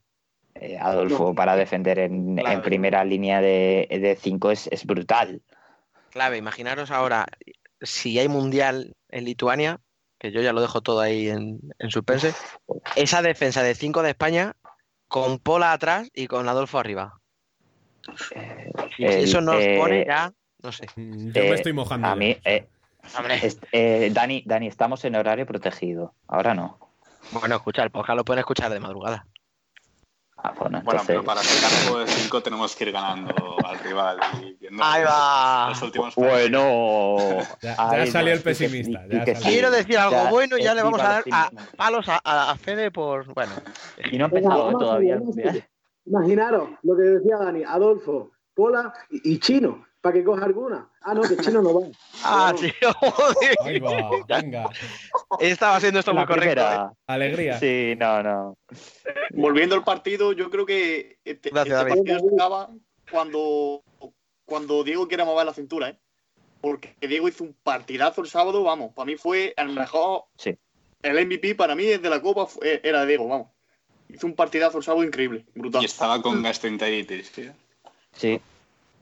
Eh, Adolfo No. para defender en, Claro. en primera línea de, de cinco es, es brutal. Clave, imaginaros ahora, si hay mundial en Lituania, que yo ya lo dejo todo ahí en, en suspense, esa defensa de 5 de España con Pola atrás y con Adolfo arriba. El- eso nos eh, pone ya, no sé. Mm, Yo Eh, me estoy mojando. A mí, eh, eh, Dani, Dani, estamos en horario protegido. Ahora no. Bueno, escucha, el podcast lo pueden escuchar de madrugada. Ah, bueno, pero para sacar juego de 5 tenemos que ir ganando al rival. Y Ahí va. Los últimos. Bueno, Ya- ya salió el pesimista, y ya que salió. Quiero decir algo Ya, bueno y ya le vamos a dar a palos a, a- a Fede por. Bueno, Y no ha empezado todavía. Imaginaros lo que decía Dani, Adolfo, Pola y, y Chino, para que coja alguna. Ah, no, que Chino no va. [LAUGHS] ah, tío, joder. Ahí va, venga. Estaba siendo esto La muy correcto. ¿eh? Alegría. Sí, no, no. Volviendo al partido, yo creo que este, Gracias, este David. partido se acaba cuando, cuando Diego quiere mover la cintura, ¿eh? Porque Diego hizo un partidazo el sábado, vamos, para mí fue el mejor. Sí. El MVP para mí desde la Copa fue- era Diego, vamos. Hizo un partidazo el sábado increíble, brutal. Y estaba con gastroenteritis, tío. Sí.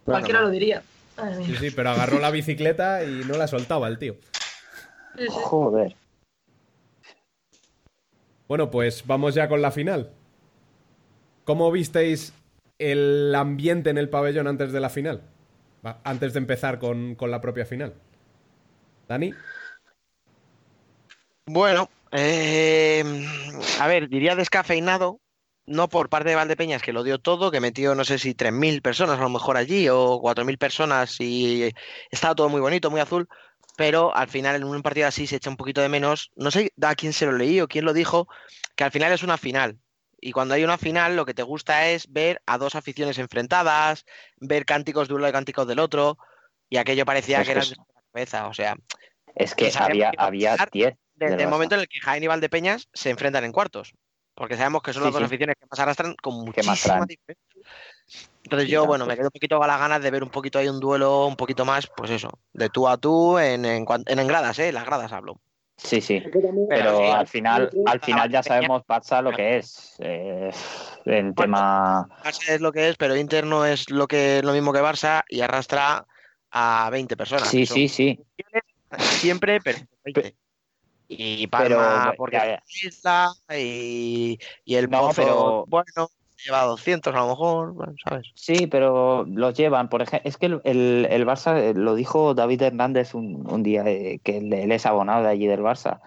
Cualquiera lo diría. Sí, sí, pero agarró la bicicleta y no la soltaba el tío. Joder. Bueno, pues vamos ya con la final. ¿Cómo visteis el ambiente en el pabellón antes de la final? Antes de empezar con, con la propia final. Dani. Bueno, eh, a ver, diría descafeinado, no por parte de Valdepeñas, que lo dio todo, que metió no sé si 3.000 personas a lo mejor allí o 4.000 personas y estaba todo muy bonito, muy azul, pero al final en un partido así se echa un poquito de menos. No sé a quién se lo leí o quién lo dijo, que al final es una final. Y cuando hay una final, lo que te gusta es ver a dos aficiones enfrentadas, ver cánticos de uno y cánticos del otro, y aquello parecía Es que que era de la cabeza. O sea, Es que sabemos había, que va a había pasar 10. desde el momento en el que Jaén y Valdepeñas se enfrentan en cuartos. Porque sabemos que son Sí, las dos sí. aficiones que más arrastran con muchísima diferencia. Entonces Sí, yo, bueno, me quedo un poquito a las ganas de ver un poquito ahí un duelo un poquito más, pues eso, de tú a tú en, en, en, en gradas, ¿eh? Las gradas hablo. Sí, sí. Pero sí, al final, al final ya sabemos Barça lo que es. eh, en tema. Barça es lo que es, pero Inter no es lo que lo mismo que Barça y arrastra a 20 personas. Sí, sí, sí. Siempre, pero 20. Y Palma, Pero, porque ya, ya. es isla y, y el No, Pozo, pero- bueno, lleva 200 a lo mejor, bueno, ¿sabes? Sí, pero los llevan, por ejemplo, es que el, el, el Barça, eh, lo dijo David Hernández un, un día, eh, que él, él es abonado de allí del Barça,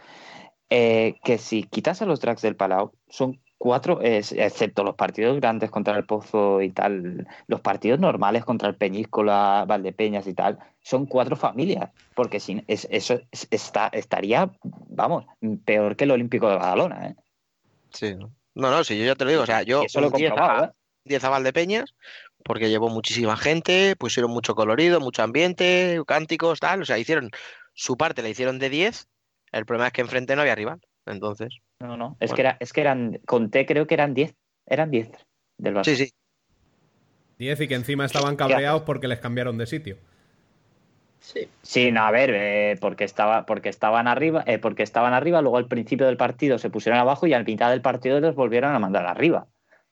eh, que si quitas a los tracks del Palau, son cuatro, es- excepto los partidos grandes contra el Pozo y tal, los partidos normales contra el Peñíscola, Valdepeñas y tal, son cuatro familias, porque sin, es, eso es- está, estaría, vamos, peor que el Olímpico de Badalona, ¿eh? Sí. No, no, sí, yo ya te lo digo, o sea, yo Y eso lo he un 10 comprobado, a, ¿eh? 10 a Valdepeñas, porque llevó muchísima gente, pusieron mucho colorido, mucho ambiente, cánticos, tal, o sea, hicieron su parte, la hicieron de 10, el problema es que enfrente no había rival, entonces, No, no, es Bueno. que, era, es que eran, conté, creo que eran 10, eran 10 del Barça. sí, sí, 10 y que encima estaban cabreados porque les cambiaron de sitio. Sí. Sí, no, a ver, eh, porque estaba, porque estaban arriba, eh, porque estaban arriba, luego al principio del partido se pusieron abajo y al mitad del partido los volvieron a mandar arriba.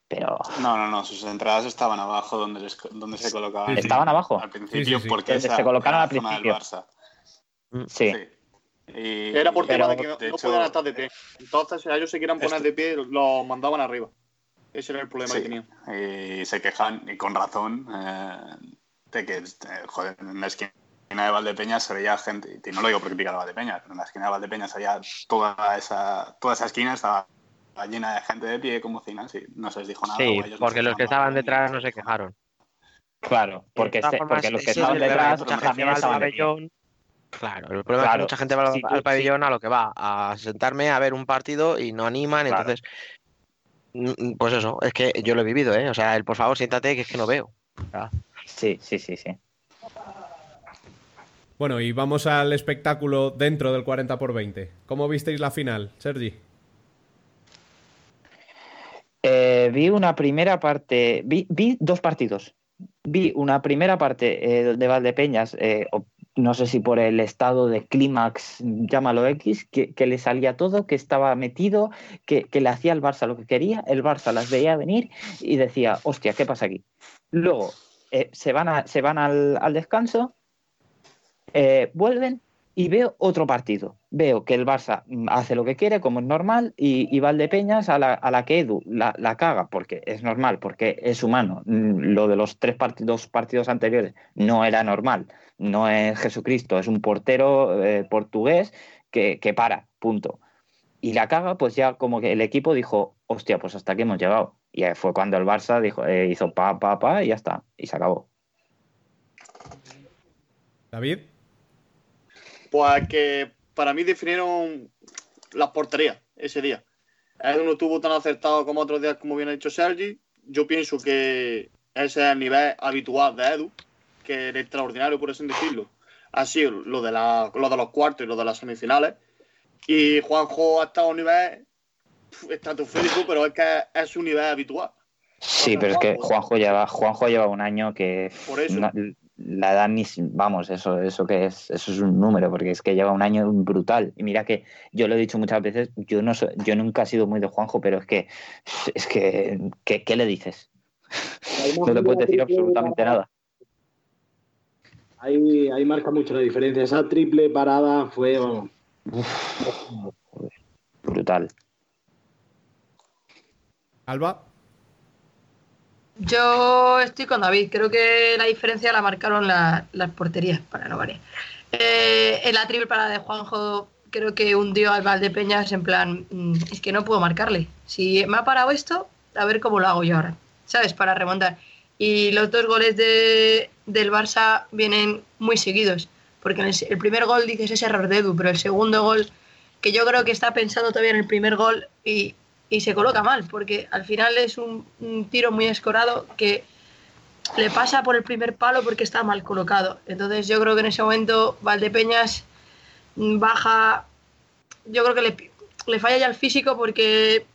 Pero No, no, no, sus entradas estaban abajo donde, les- donde se colocaban. Sí, sí. estaban abajo. Al principio, Sí, sí, sí. porque esa se colocaron al la zona del principio. Barça. Sí. Y- Era por tema de que no, de no hecho, podían estar de pie. Entonces, si ellos se quieran poner Esto- de pie, los mandaban arriba. Ese era el problema Sí, que tenían. y se quejan, y con razón, eh, de que, eh, joder, en la esquina de Valdepeñas se veía gente, y no lo digo por criticar a Valdepeñas, pero en la esquina de Valdepeñas había toda esa, toda esa esquina estaba llena de gente de pie como cinas y no se les dijo nada. sí, ellos porque los que estaban detrás no se quejaron. Claro, porque, se- formas, porque los que estaban detrás también estaban de. Claro, el problema es que mucha gente va al, sí, al sí. pabellón a lo que va, a sentarme a ver un partido y no animan, Claro. entonces, mm, pues eso, es que yo lo he vivido, ¿eh? O sea, el por favor siéntate que es que no veo. Sí, sí, sí, sí. Bueno, y vamos al espectáculo dentro del 40 por 20. ¿Cómo visteis la final, Sergi? Eh, vi una primera parte, vi, vi dos partidos. Vi una primera parte eh, de Valdepeñas, eh, no sé si por el estado de clímax, llámalo X, que, que le salía todo, que estaba metido, que, que le hacía al Barça lo que quería, el Barça las veía venir y decía, hostia, ¿qué pasa aquí? Luego eh, se van, a- se van al, al descanso, eh, vuelven y veo otro partido. Veo que el Barça mm, hace lo que quiere, como es normal, y, y Valdepeñas a la, a la que Edu la, la caga, porque es normal, porque es humano. Mm, Lo de los tres partidos, partidos anteriores no era normal. No es Jesucristo, es un portero eh, portugués que, que para, punto. Y la caga, pues ya como que el equipo dijo, hostia, pues hasta aquí hemos llegado. Y fue cuando el Barça dijo, eh, hizo pa, pa, pa, y ya está, y se acabó. David. Pues que para mí definieron las porterías ese día. Edu no estuvo tan acertado como otros días, como bien ha dicho Sergi. Yo pienso que ese es el nivel habitual de Edu, que era extraordinario, por así decirlo. Ha sido lo de, la- lo de los cuartos y lo de las semifinales. Y Juanjo ha estado a un nivel estratosférico, pero es que es su nivel habitual. Sí, pero es que Juanjo lleva, Juanjo lleva un año que Por eso. no- la edad ni vamos, eso, eso que es, eso es un número, porque es que lleva un año brutal. Y mira que yo lo he dicho muchas veces, yo no soy- yo nunca he sido muy de Juanjo, pero es que es que ¿qué, qué le dices? [LAUGHS] No te puedes decir absolutamente nada. Ahí, ahí marca mucho la diferencia. Esa triple parada fue. vamos, Brutal. Alba. Yo estoy con David. Creo que la diferencia la marcaron la- las porterías, para no variar. Eh, en la triple parada de Juanjo, creo que hundió al Valdepeñas en plan, mm, es que no puedo marcarle. Si me ha parado esto, a ver cómo lo hago yo ahora, ¿sabes? Para remontar. Y los dos goles de, del Barça vienen muy seguidos. Porque el, el primer gol dices es error de Edu, pero el segundo gol, que yo creo que está pensado todavía en el primer gol y, y se coloca mal, porque al final es un, un tiro muy escorado que le pasa por el primer palo porque está mal colocado. Entonces yo creo que en ese momento Valdepeñas baja, yo creo que le, le falla ya el físico porque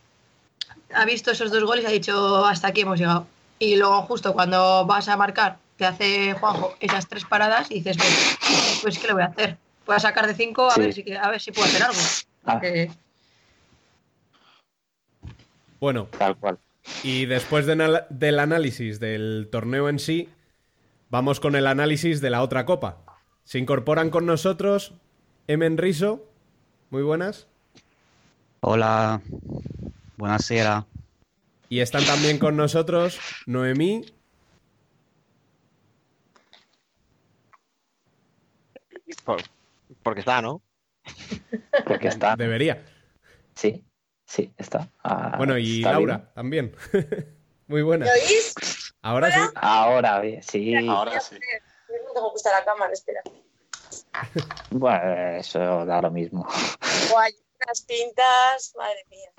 ha visto esos dos goles y ha dicho hasta aquí hemos llegado. Y luego justo cuando vas a marcar te hace Juanjo esas tres paradas y dices, pues, pues ¿qué le voy a hacer? Voy a sacar de cinco a, Sí. ver, si, a ver si puedo hacer algo. Ah. Bueno, Tal cual. y después de del análisis del torneo en sí, vamos con el análisis de la otra copa. Se incorporan con nosotros Emen Riso. Muy buenas. Hola, buonasera. Y están también con nosotros Noemí. Por- porque está, ¿no? [LAUGHS] Porque está. Debería. Sí, sí, está. Ah, Bueno, y está Laura bien. también. [LAUGHS] Muy buenas. ¿Me oís? Ahora sí. Ahora bien, sí. Ahora sí. No tengo puesta la cámara, espera. [LAUGHS] Bueno, eso da lo mismo. Guay, unas pintas, madre mía.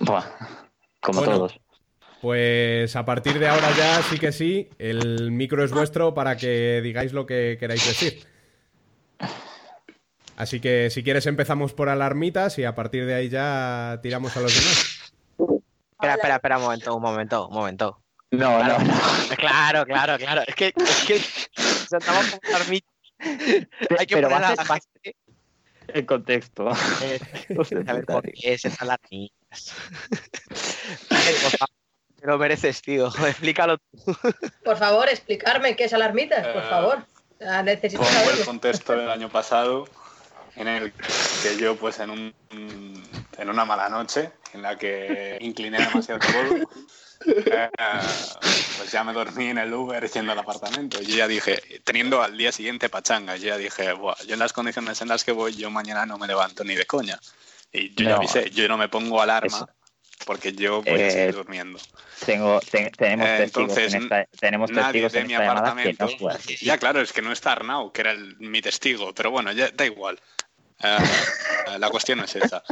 Buah, como Bueno. todos. Pues a partir de ahora ya sí que sí, el micro es vuestro para que digáis lo que queráis decir. Así que si quieres empezamos por alarmitas y a partir de ahí ya tiramos a los demás. Espera, espera, espera un momento, un momento, un momento. No, Claro, no, no. [LAUGHS] claro, claro, claro. Es que, es que estamos con Armit. Hay que Pero poner la gente. El contexto. eh, a ver por qué es esas alarmitas. Ay, por favor, Te lo mereces, tío. [LAUGHS] Explícalo tú. Por favor, explicarme qué es alarmitas, por Eh, favor. Sea, necesito Pongo el contexto del año pasado en el que yo, pues en, un, en una mala noche, en la que incliné demasiado todo, eh, pues ya me dormí en el Uber yendo al apartamento. Yo ya dije, teniendo al día siguiente pachanga, yo ya dije, Buah, yo en las condiciones en las que voy, yo mañana no me levanto ni de coña. Y yo ya No. avisé, yo no me pongo alarma Eso. porque yo voy a Eh, seguir durmiendo. Tengo, te- tenemos Eh, testigos entonces, en esta, tenemos Nadie testigos de en mi esta llamada que apartamento. no. Ya, claro, es que no está Arnau, que era el- mi testigo, pero bueno, ya da igual. Eh, la cuestión es esa.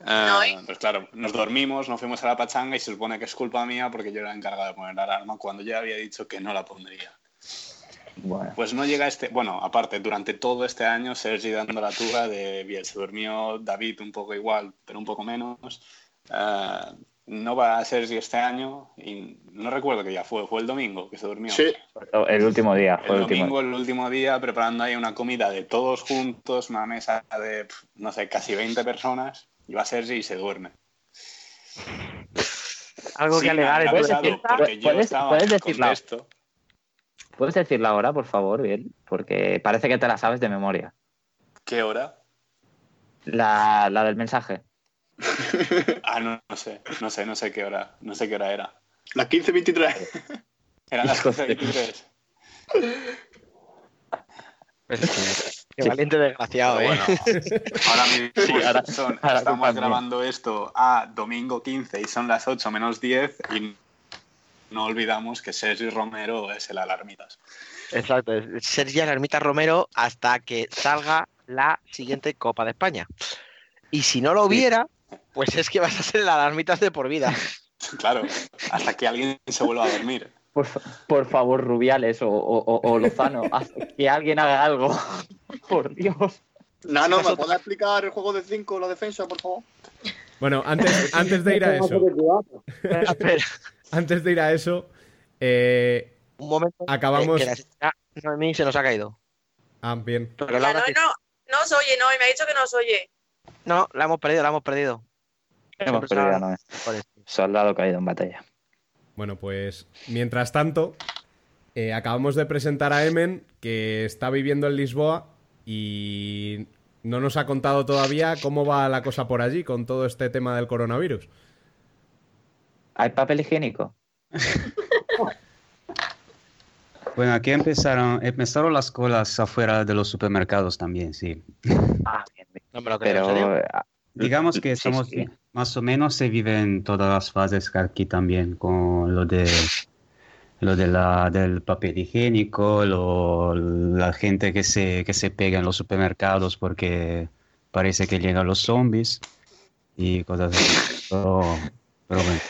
Eh, [LAUGHS] pues claro, nos dormimos, nos fuimos a la pachanga y se supone que es culpa mía porque yo era encargado de poner la alarma cuando ya había dicho que no la pondría. Bueno, Pues no llega este, bueno, aparte, durante todo este año Sergi dando la tuga de bien, se durmió David un poco igual, pero un poco menos. Eh, no va a Sergi este año y no recuerdo que ya fue, fue el domingo que se durmió. Sí, el último día. Fue El el último. domingo, el último día, preparando ahí una comida de todos juntos, una mesa de, no sé, casi 20 personas, y va Sergi y se duerme. Algo Sí, que alegar. ¿Puedes- estaba puedes en el decirla? contexto. ¿Puedes decirla ahora, por favor, bien? Porque parece que te la sabes de memoria. ¿Qué hora? La, la del mensaje. Ah, no, no sé, no sé, no sé qué hora, no sé qué hora era. las 15.23. Eran las Hijos de- 15.23. Qué valiente desgraciado, Pero ¿eh? bueno, ahora mismo Sí, ahora- son- ahora estamos grabando esto a domingo 15 y son las 8 menos 10 y no olvidamos que Sergi Romero es el alarmitas. Exacto, es Sergio Ermita Romero hasta que salga la siguiente Copa de España. Y si no lo hubiera, pues es que vas a ser el alarmitas de por vida. [LAUGHS] Claro, hasta que alguien se vuelva a dormir. Por, fa- por favor, Rubiales o, o- Lozano, [LAUGHS] haz que alguien haga algo. [LAUGHS] Por Dios. Nano, ¿me puedes explicar el juego de 5, la defensa, por favor? Bueno, antes, antes de ir a eso, antes de ir a eso, eh, un momento. Acabamos- Que, que la señora Noemí se nos ha caído. ah, bien. Pero Laura no, sí- no, no os oye, no, y me ha dicho que no os oye. No, la hemos perdido, la hemos perdido. Hemos Siempre perdido. Soldado caído en batalla. Bueno, pues mientras tanto, eh, acabamos de presentar a Emen, que está viviendo en Lisboa y no nos ha contado todavía cómo va la cosa por allí con todo este tema del coronavirus. ¿Hay papel higiénico? [LAUGHS] Bueno, aquí empezaron, empezaron las colas afuera de los supermercados también, sí. Ah, bien, bien. No me lo creo, ¿en Pero ah, Digamos que Sí, estamos, sí. más o menos se viven todas las fases aquí también, con lo de lo de la, del papel higiénico, lo- la gente que se, que se pega en los supermercados porque parece que llegan los zombies y cosas así. Pero, pero bueno.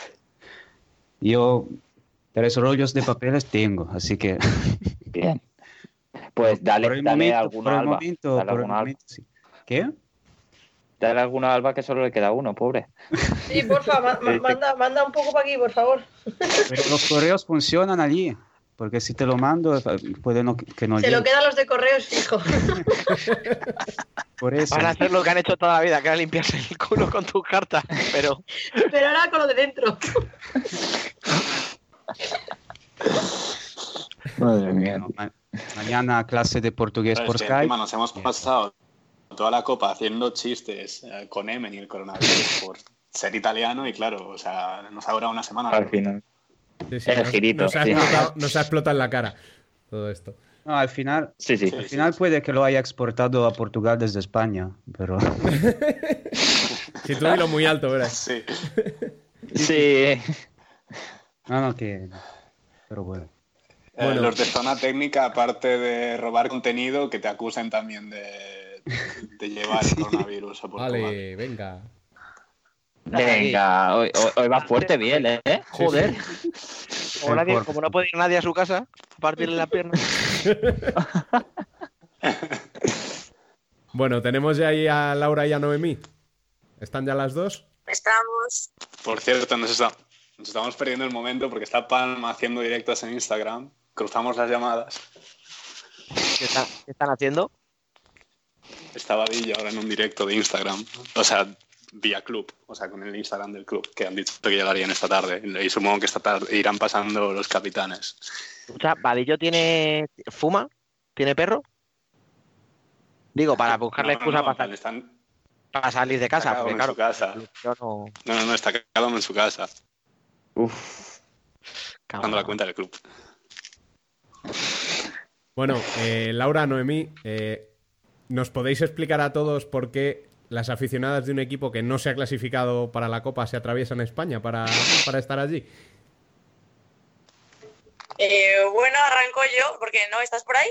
Yo tres rollos de papeles tengo, así que [LAUGHS] bien. Pues dale, por el dale momento, alguno por el Alba. momento, dale por el alguno Alba. momento, sí. ¿Qué? Dale alguno a Alba que solo le queda uno, pobre. Sí, porfa, ma- ma- [LAUGHS] manda, manda un poco para aquí, por favor. Pero los correos funcionan allí, porque si te lo mando, eh, puede no, que no Se llegue. lo quedan los de correos fijo. Por eso. Van a hacer lo que han hecho toda la vida, que era limpiarse el culo con tus cartas, pero... Pero ahora con lo de dentro. [LAUGHS] [LAUGHS] Madre mía. Bueno, ma- mañana clase de portugués Pero por es que Skype. encima nos hemos pasado toda la copa haciendo chistes eh, con Emen y el coronavirus por ser italiano y claro, o sea, nos ha durado una semana. Al final. Sí, sí, El nos, girito, nos ha sí. explotado, nos ha explotado en la cara todo esto. No, al final, Sí, sí. al final puede que lo haya exportado a Portugal desde España, pero [LAUGHS] Si tú hilo muy alto, verás. Sí. [LAUGHS] Sí. No, no, que pero bueno. Eh, Bueno. los de zona técnica, aparte de robar contenido, que te acusen también de, de llevar el [LAUGHS] coronavirus a. Vale, venga. Venga, hoy, hoy- va fuerte bien, ¿eh? Joder. Como, nadie- por- como no puede ir nadie a su casa, partirle la pierna. [LAUGHS] Bueno, tenemos ya ahí a Laura y a Noemí. ¿Están ya las dos? Estamos. Por cierto, nos, está- nos estamos perdiendo el momento porque está Palma haciendo directos en Instagram. Cruzamos las llamadas. ¿Qué están, qué están haciendo? Estaba Villa ahora en un directo de Instagram. O sea, vía club. O sea, con el Instagram del club, que han dicho que llegarían esta tarde. Y supongo que esta tarde irán pasando los capitanes. ¿Vadillo tiene... fuma? ¿Tiene perro? Digo, para buscarle No, no, excusa no, para, están para salir de casa, porque claro, su casa. no... No, no, no, está cada uno en su casa. Uf. Dando la cuenta del club. Bueno, eh, Laura, Noemí, eh, ¿nos podéis explicar a todos por qué las aficionadas de un equipo que no se ha clasificado para la Copa se atraviesan a España para, para estar allí? Eh, bueno, arranco yo, porque no, ¿estás por ahí?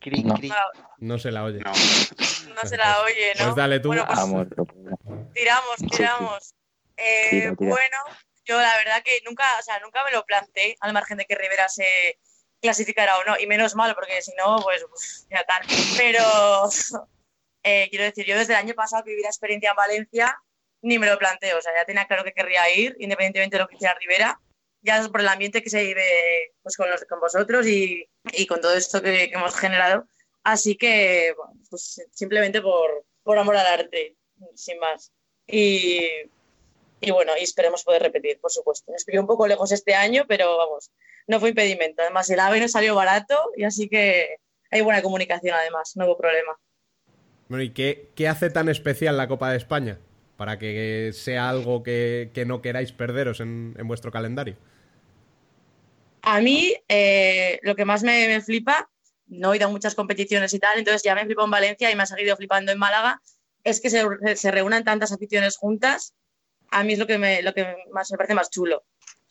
Cri, No. cri. No, No se la oye. No. no se la oye, ¿no? Pues dale tú. Bueno, pues tiramos, tiramos. Eh, Tira, tira. Bueno, yo la verdad que nunca, o sea, nunca me lo planteé, al margen de que Rivera se clasificara o no, y menos mal, porque si no, pues ya tal. Pero [LAUGHS] eh, quiero decir, yo desde el año pasado que viví la experiencia en Valencia, ni me lo planteo, o sea, ya tenía claro que querría ir, independientemente de lo que hiciera Rivera, ya por el ambiente que se vive pues, con, los, con vosotros y, y con todo esto que, que hemos generado. Así que, bueno, pues simplemente por, por amor al arte, sin más. Y, y bueno, y esperemos poder repetir, por supuesto. Nos pilló un poco lejos este año, pero vamos, no fue impedimento. Además, el AVE nos salió barato y así que hay buena comunicación, además, no hubo problema. Bueno, ¿y qué, qué hace tan especial la Copa de España? Para que sea algo que, que no queráis perderos en, en vuestro calendario. A mí, eh, lo que más me, me flipa, no he ido a muchas competiciones y tal, entonces ya me flipó en Valencia y me ha seguido flipando en Málaga, es que se, se reúnan tantas aficiones juntas. A mí es lo que, me, lo que más, me parece más chulo.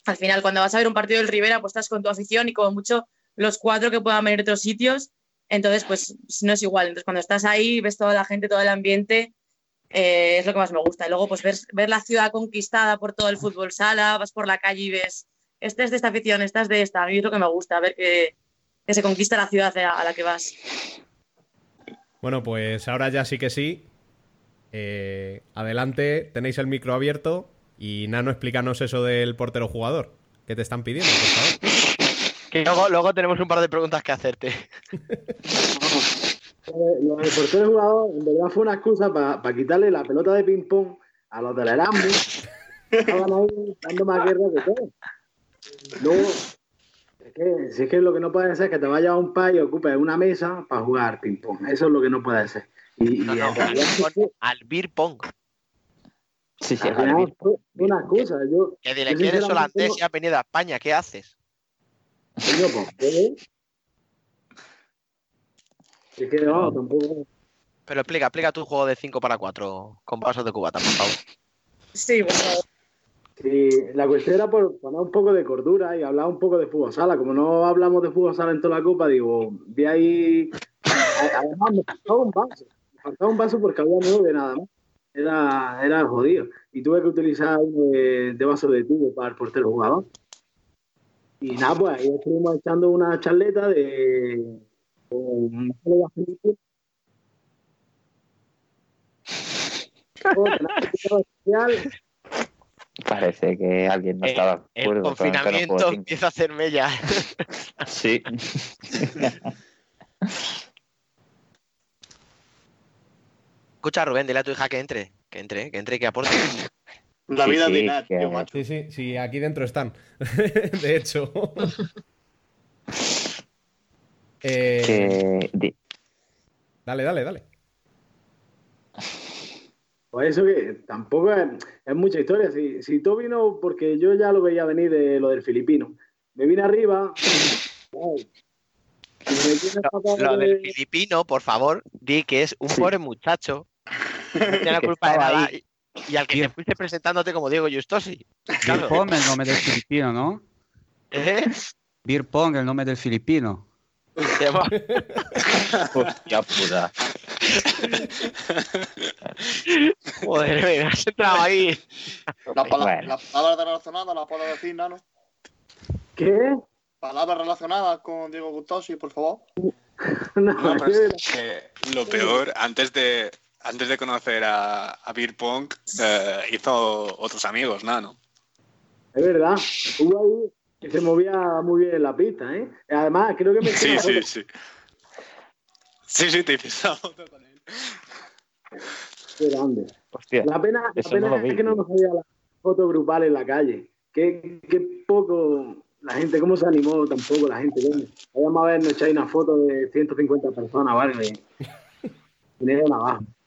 Al final, cuando vas a ver un partido del Rivera, pues estás con tu afición y como mucho los cuatro que puedan venir de otros sitios. Entonces, pues no es igual. Entonces, cuando estás ahí, ves toda la gente, todo el ambiente, eh, es lo que más me gusta. Y luego, pues ver, ver la ciudad conquistada por todo el fútbol sala, vas por la calle y ves, este es de esta afición, esta es de esta. A mí es lo que me gusta, ver que, que se conquista la ciudad a a la que vas. Bueno, pues ahora ya sí que sí. Eh, adelante, tenéis el micro abierto y Nano, explícanos eso del portero jugador. ¿Qué te están pidiendo, por favor? Que luego, luego tenemos un par de preguntas que hacerte. Eh, Lo del portero jugador, en verdad fue una excusa para quitarle la pelota de ping-pong a los del Erasmus. Estaban ahí dando más guerra que todo. Luego, es que, si es que lo que no puede ser es que te vayas a un país y ocupes una mesa para jugar ping-pong. Eso es lo que no puede ser. Y, y No, no, es que- al beer pong. Sí, sí, Al final fue una excusa. Yo, Que dile yo que eres holandés y has venido a España, ¿qué haces? Coño, pues, ¿qué? Es que no, tampoco. Pero explica, explica tu juego de 5 para 4 con vasos de cubata, por favor. Sí, por favor. Sí, la cuestión era por poner un poco de cordura y hablar un poco de fútbol sala. Como no hablamos de fútbol sala en toda la copa, digo, vi ahí. Además, me faltaba un vaso. Faltaba un vaso porque había nueve nada más. Era, era jodido. Y tuve que utilizar uno de, de vaso de tubo para el portero jugador. Y nada, pues ahí estuvimos echando una charleta de. con. [LAUGHS] Parece que alguien no estaba de El acuerdo con el confinamiento Juego cinco. empieza a hacer mella. Sí. [LAUGHS] [LAUGHS] Escucha, Rubén, dile a tu hija que entre, que entre, que entre y que aporte. [LAUGHS] La Sí, vida sí, de Nat, que- tío, macho. Sí, sí, sí, aquí dentro están. [LAUGHS] de hecho. [LAUGHS] Eh, que Dale, dale, dale. Pues eso que tampoco es, es mucha historia. Si, si todo vino porque yo ya lo veía venir de lo del filipino. Me vine arriba. wow, me Lo de- del filipino, por favor, di que es un pobre muchacho. No tiene la Que [LAUGHS] culpa de estaba nada. ahí. Y, y al que te fuiste presentándote como Diego Justosi. Beer Pong, el nombre del filipino, ¿no? ¿Eh? Beer Pong, el nombre del filipino. Hostia [LAUGHS] puta. Joder, me has entrado ahí. Las palabras relacionadas las puedo decir, Nano. ¿Qué? Palabras relacionadas con Diego Gustosi, por favor. [LAUGHS] No, No, pero ¿qué? es que lo peor, antes de, antes de conocer a, a Beer Pong, eh, hizo otros amigos, Nano. Es verdad. Hubo ahí que se movía muy bien en la pista, ¿eh? Además, creo que me Sí, sí, sí. Sí, sí, te hice esa foto con él. Qué grande. Hostia. La pena, la pena no vi. es que no nos había la foto grupal en la calle. Qué, qué poco la gente, cómo se animó tampoco la gente. Vayamos a ver, nos echáis una foto de 150 personas, ¿vale?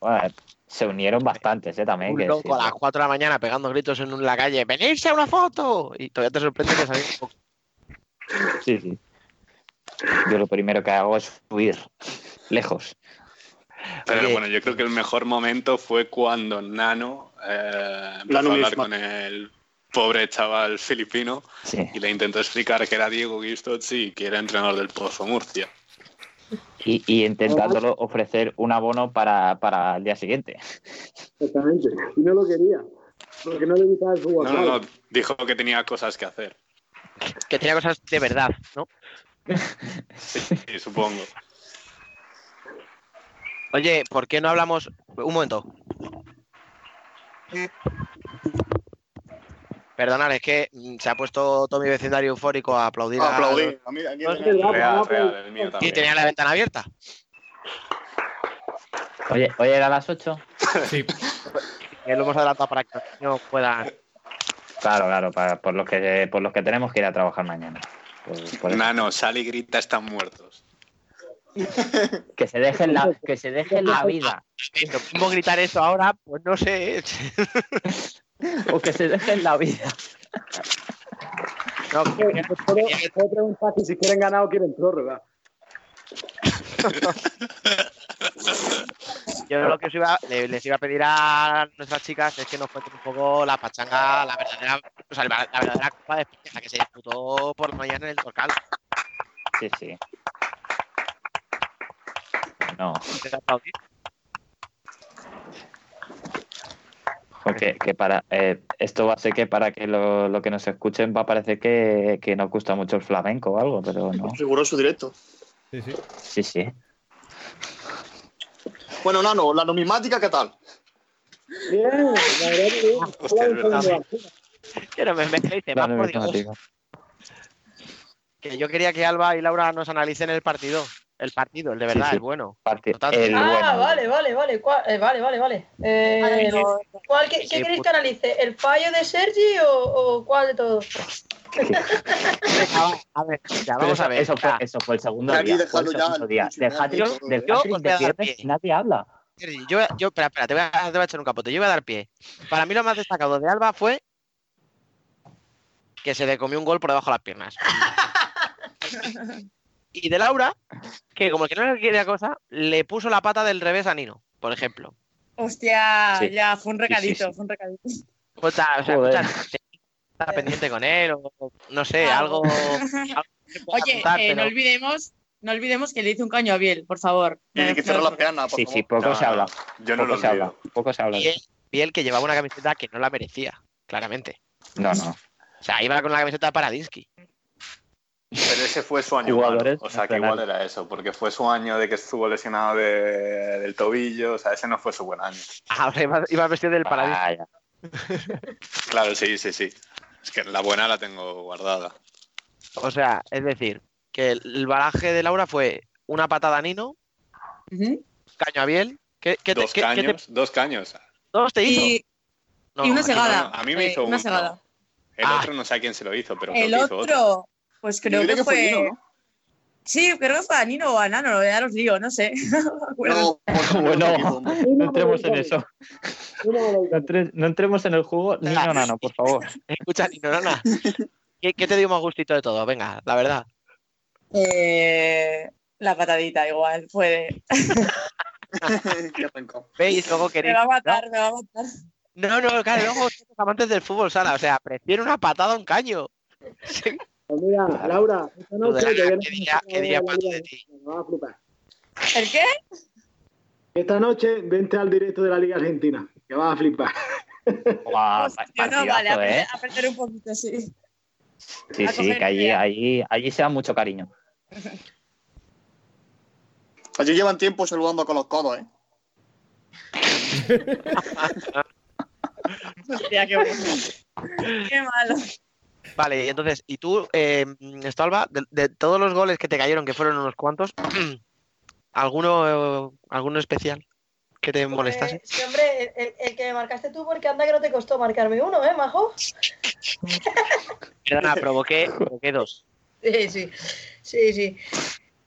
Bueno, se unieron bastantes, ¿eh? También. Un que loco sí. a las 4 de la mañana pegando gritos en la calle. ¡Venirse a una foto! Y todavía te sorprende que salga un poco. Sí, sí. Yo lo primero que hago es huir. Lejos. Pero Oye. bueno, yo creo que el mejor momento fue cuando Nano eh, empezó Nano a hablar misma. con el pobre chaval filipino Sí. y le intentó explicar que era Diego Gistozzi y que era entrenador del Pozo Murcia. Y, y intentándolo ofrecer un abono para, para el día siguiente. Exactamente. Y no lo quería. Porque no le gustaba el fútbol. No, no, no, dijo que tenía cosas que hacer. Que tenía cosas de verdad, ¿no? Sí, supongo. Oye, ¿por qué no hablamos? Un momento. Perdonad, es que mm, se ha puesto todo mi vecindario eufórico a aplaudir. a- mí, aquí No, Real, real, aplaudir. el mío Y tenía la ventana abierta. Oye, hoy era a las 8. [LAUGHS] Sí. Que lo hemos adelantado para que los niños puedan. Claro, claro, para- por, los que, por los que tenemos que ir a trabajar mañana. Por- por eso. Nano, sal y grita, están muertos. Que se dejen la, que se dejen la vida. [LAUGHS] Lo mismo gritar eso ahora, pues no sé. [LAUGHS] [LAUGHS] O que se dejen la vida. No, Puedo, puedo preguntar que si quieren ganar o quieren prórroga. [LAUGHS] Yo lo que os iba, le- les iba a pedir a nuestras chicas es que nos cuenten un poco la pachanga, la verdadera, o sea, la la verdadera Copa de España, la que se disputó por la mañana en el Torcal. Sí, sí. No, porque que para eh, esto va a ser que para que lo, lo que nos escuchen va a parecer que, que nos gusta mucho el flamenco o algo, pero no. Riguroso directo. Sí, sí. Sí, sí. Bueno, Nano, la numismática, ¿qué tal? Bien, la verdad que bien. Hostia, verdad. Me mezcléis La temas, por Dios. Que yo quería que Alba y Laura nos analicen el partido. El partido, el de verdad, Sí, sí. el bueno. Parti- No tanto. el Ah, bueno. vale, vale, vale. ¿Cuál- eh, vale, vale, vale. Eh, Ay, no. ¿cuál, qué, qué Sí, queréis que analice? ¿El fallo de Sergi o, o cuál de todos? A ver, ya, vamos eso, a ver. eso fue, eso fue el segundo Aquí día. Fue dejadlo el ya, segundo día. el Del hat-trick viernes nadie habla. Sergi, yo, yo, espera, espera, te voy, a, te voy a echar un capote. Yo voy a dar pie. Para mí lo más destacado de Alba fue que se le comió un gol por debajo de las piernas. [LAUGHS] Y de Laura, que como que no le quería cosa, le puso la pata del revés a Nino, por ejemplo. Hostia, Sí. ya, fue un Sí, recadito, sí, sí. fue un recadito. O sea, o sea, Joder. escucha, está pendiente con él, o no sé, Algo. [LAUGHS] Oye, contar, eh, no olvidemos, no olvidemos que le hice un caño a Biel, por favor. Tiene que cerrar las piernas, por Sí, sí, favor. poco No, se habla. yo no poco lo se habla. Poco se habla. Y y él que llevaba una camiseta que no la merecía, claramente. No, no. O sea, iba con la camiseta de Paradinsky. Pero ese fue su año Jugadores malo. O sea, que igual era eso, porque fue su año de que estuvo lesionado de- del tobillo. O sea, ese no fue su buen año. Ahora iba, iba vestido del. Vaya. [LAUGHS] Claro, sí, sí, sí. Es que la buena la tengo guardada. O sea, es decir, que el, baraje de Laura fue una patada a Nino, Ujú. caño a Biel. ¿Qué, qué te- dos qué- qué te- caños, dos caños. dos te hizo? Y, No, y una segada. no, a mí me eh, hizo una uno. segada. El Ah. otro no sé a quién se lo hizo, pero El creo que hizo otro, pues creo que, fue fue. Nino, ¿no? Sí, creo que fue a Nino o a Nano, ya los lío, no sé. [LAUGHS] No me acuerdo. No, [LAUGHS] Bueno, no entremos en eso. Me lo No, entre- no entremos en el juego ni no, nano, por favor. [LAUGHS] Escucha, Nino, Nana, ¿qué, qué te dio más gustito de todo? Venga, la verdad. Eh, la patadita igual, puede. ¿Veis? Luego Me queréis. va a matar, me va a matar. No, no, claro, luego amantes del fútbol sala. O sea, prefiero una patada a un caño. Pues mira, Laura, esta noche te ¿qué diría, qué diría Pato de ti? Me vas a flipar. ¿El qué? Esta noche vente al directo de la Liga Argentina, que vas a flipar. [LAUGHS] Hostia, no, vale, a ¿eh? perder, a perder un poquito, sí. Sí, a sí, que allí, allí, allí se da mucho cariño. [LAUGHS] Allí llevan tiempo saludando con los codos, ¿eh? [LAUGHS] Hostia, qué bueno. Qué malo. Vale, y entonces, ¿y tú, eh, esto, Alba, de, de todos los goles que te cayeron, que fueron unos cuantos, [CLEARS THROAT] ¿alguno, eh, alguno especial que te molestase? Eh, sí, hombre, el, que me marcaste tú, porque anda que no te costó marcarme uno, ¿eh, majo? Perdona, provoqué, provoqué dos. Sí, sí, sí, sí.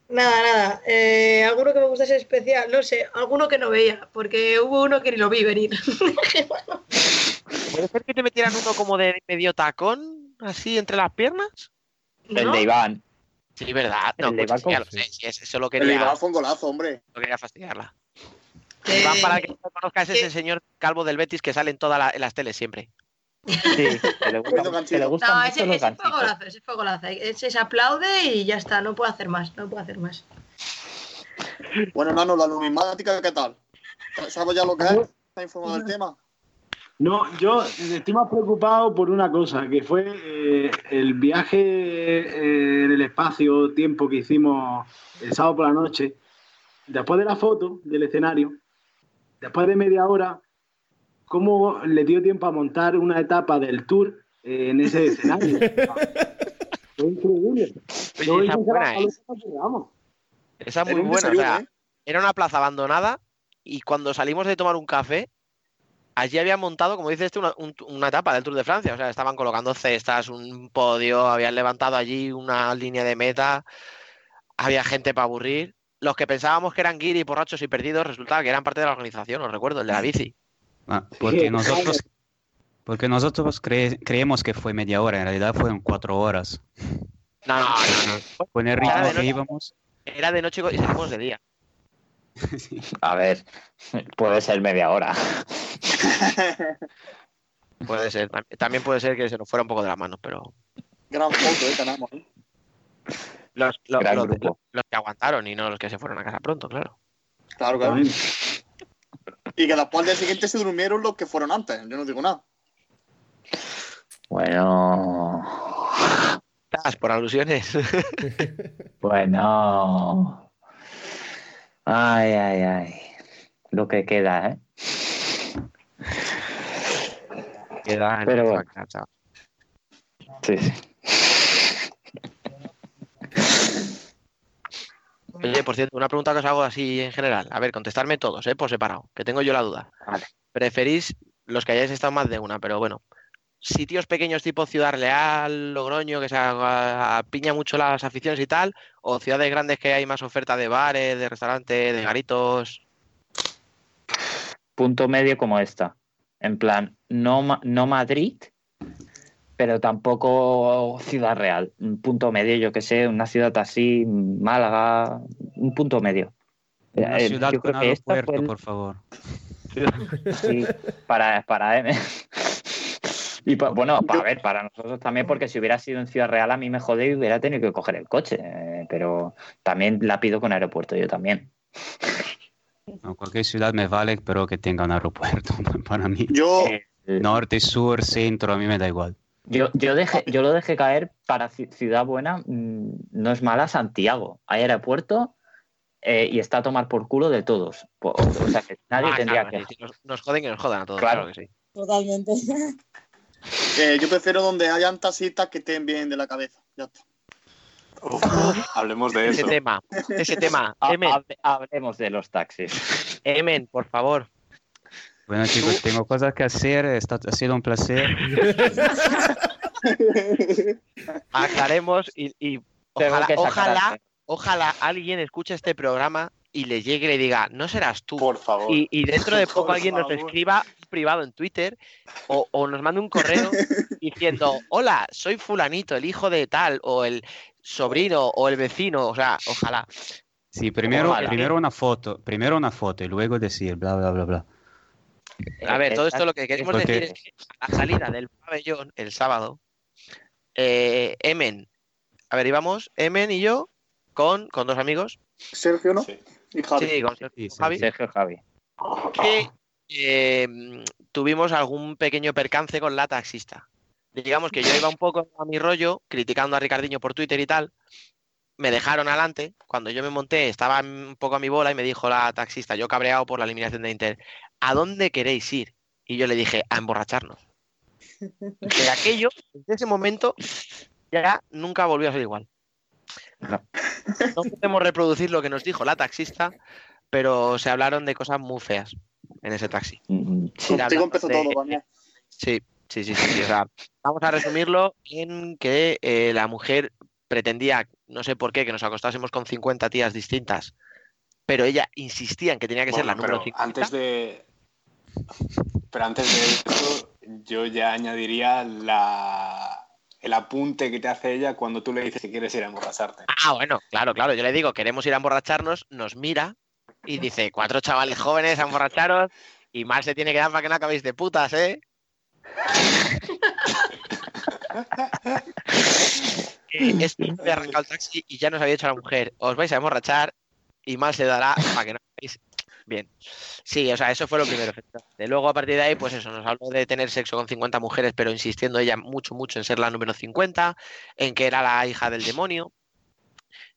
Nada, nada. Eh, alguno que me gustase especial, no sé, alguno que no veía, porque hubo uno que ni lo vi venir. [LAUGHS] ¿Puede ser que te metieran uno como de medio tacón, así entre las piernas? El ¿No? de Iván. Sí, verdad. El No, de pues, Iván, ya lo sí. sé, sí, ese- solo El quería, Iván fue un golazo, hombre. solo quería fastidiarla. Que- Iván, para que no lo conozcas, es el señor calvo del Betis que sale en todas la- en las teles siempre. Sí, que le, gusta, que le gustan No, mucho ese, los ese fue golazo, ese fue golazo. Ese se aplaude y ya está, no puedo hacer más, no puedo hacer más. Bueno, Nano, la numismática, ¿qué tal? ¿Sabes ya lo que es? ¿Estás informado del tema? No, yo estoy más preocupado por una cosa, que fue eh, el viaje eh, en el espacio-tiempo que hicimos el sábado por la noche. Después de la foto del escenario, después de media hora, ¿cómo le dio tiempo a montar una etapa del tour eh, en ese escenario? [LAUGHS] Fue increíble. Oye, esa buena, ¿eh? vamos. Esa es muy buena. o sea, ¿eh? era una plaza abandonada y cuando salimos de tomar un café, allí habían montado, como dices tú, una, un- una etapa del Tour de Francia. O sea, estaban colocando cestas, un podio, habían levantado allí una línea de meta, había gente para aburrir. Los que pensábamos que eran guiri, borrachos y perdidos, resultaba que eran parte de la organización, os recuerdo, el de la bici. Ah, porque nosotros, porque nosotros cre- creemos que fue media hora, en realidad fueron cuatro horas. No, no, no. Con el ritmo de que noche. íbamos. Era de noche y salimos de día. [LAUGHS] A ver, puede ser media hora. [LAUGHS] Puede ser. tam- También puede ser que se nos fuera un poco de las manos, pero Gran foto, ¿eh? Tenemos, ¿eh? los, los- Gran los- grupo. los que aguantaron y no los que se fueron a casa pronto, claro. Claro, claro. Y que después día siguiente se durmieron los que fueron antes. Yo no digo nada. Bueno, Estás por alusiones. [LAUGHS] bueno. Ay, ay, ay. Lo que queda, ¿eh? Queda en Pero el bueno. Sí, sí. Oye, por cierto, una pregunta que os hago así en general. A ver, contestarme todos, ¿eh? Por separado, que tengo yo la duda. Vale. ¿Preferís los que hayáis estado más de una? Pero bueno, sitios pequeños tipo Ciudad Real, Logroño, que se apiña mucho las aficiones y tal, o ciudades grandes que hay más oferta de bares, de restaurantes, de garitos. punto medio como esta. En plan, no, no Madrid, pero tampoco Ciudad Real. Un punto medio, yo que sé, una ciudad así, Málaga, un punto medio. Una Eh, ciudad yo con creo que esta aeropuerto, fue el- por favor. Sí, para, para M. [LAUGHS] Y pa- bueno, para ver, para nosotros también, porque si hubiera sido en Ciudad Real, a mí me jode y hubiera tenido que coger el coche. eh, pero también la pido con aeropuerto, yo también. [LAUGHS] No, cualquier ciudad me vale, pero que tenga un aeropuerto [LAUGHS] para mí. Yo, Norte, sur, centro, a mí me da igual. Yo, yo, dejé, yo lo dejé caer para Ci- Ciudad Buena, mm, no es mala Santiago. Hay aeropuerto eh, y está a tomar por culo de todos. O sea que nadie Ah, tendría claro, que. nos, nos joden que nos jodan a todos, Claro. claro, que sí. Totalmente. [LAUGHS] eh, yo prefiero donde hayan taxistas que estén bien de la cabeza. Ya está. Uf, hablemos de Ese eso. tema, ese [LAUGHS] tema. Emen, hable- hablemos de los taxis. Emen, por favor. Bueno chicos, tengo cosas que hacer, está- ha sido un placer. [LAUGHS] Aclaremos y, ojalá, ojalá, al- ojalá alguien escuche este programa y le llegue y le diga, no serás tú. Por favor. Y, y dentro de [LAUGHS] poco Por alguien nos escriba privado en Twitter o, o nos mande un correo [LAUGHS] diciendo, hola, soy fulanito, el hijo de tal, o el sobrino, o el vecino, o sea, ojalá. Sí, primero, Ojalá. primero una foto, primero una foto y luego decir bla bla bla bla. A ver, todo esto lo que queremos porque- decir es que a la salida del pabellón el sábado, eh, Emen, a ver, íbamos Emen y yo con, con dos amigos, Sergio, ¿no? Sí. Y Javi. sí, con Sí, sí, Javi, Sergio Javi. que eh, tuvimos algún pequeño percance con la taxista. Digamos que yo iba un poco a mi rollo, criticando a Ricardiño por Twitter y tal. Me dejaron adelante. Cuando yo me monté, estaba un poco a mi bola y me dijo la taxista, yo cabreado por la eliminación de Inter, ¿a dónde queréis ir? Y yo le dije, a emborracharnos. De aquello, desde ese momento, ya nunca volvió a ser igual. No. No podemos reproducir lo que nos dijo la taxista, pero se hablaron de cosas muy feas en ese taxi. Sí. Sí, Contigo empezó de- todo, Daniel. Sí, sí, sí, sí, sí, O sea, vamos a resumirlo en que eh, la mujer pretendía, no sé por qué, que nos acostásemos con 50 tías distintas, pero ella insistía en que tenía que ser la número pero 50. antes de pero antes de eso yo ya añadiría la el apunte que te hace ella cuando tú le dices que quieres ir a emborracharte. Ah, bueno, claro, claro. Yo le digo, queremos ir a emborracharnos, nos mira y dice, cuatro chavales jóvenes a emborracharos y mal se tiene que dar para que no acabéis de putas, ¿eh? Eh, es había arrancado el taxi y ya nos había dicho la mujer, os vais a emborrachar y mal se dará para que no acabéis bien. Sí, o sea, eso fue lo primero. efectivamente. Luego, a partir de ahí, pues eso, nos habló de tener sexo con 50 mujeres, pero insistiendo ella mucho, mucho en ser la número 50, en que era la hija del demonio.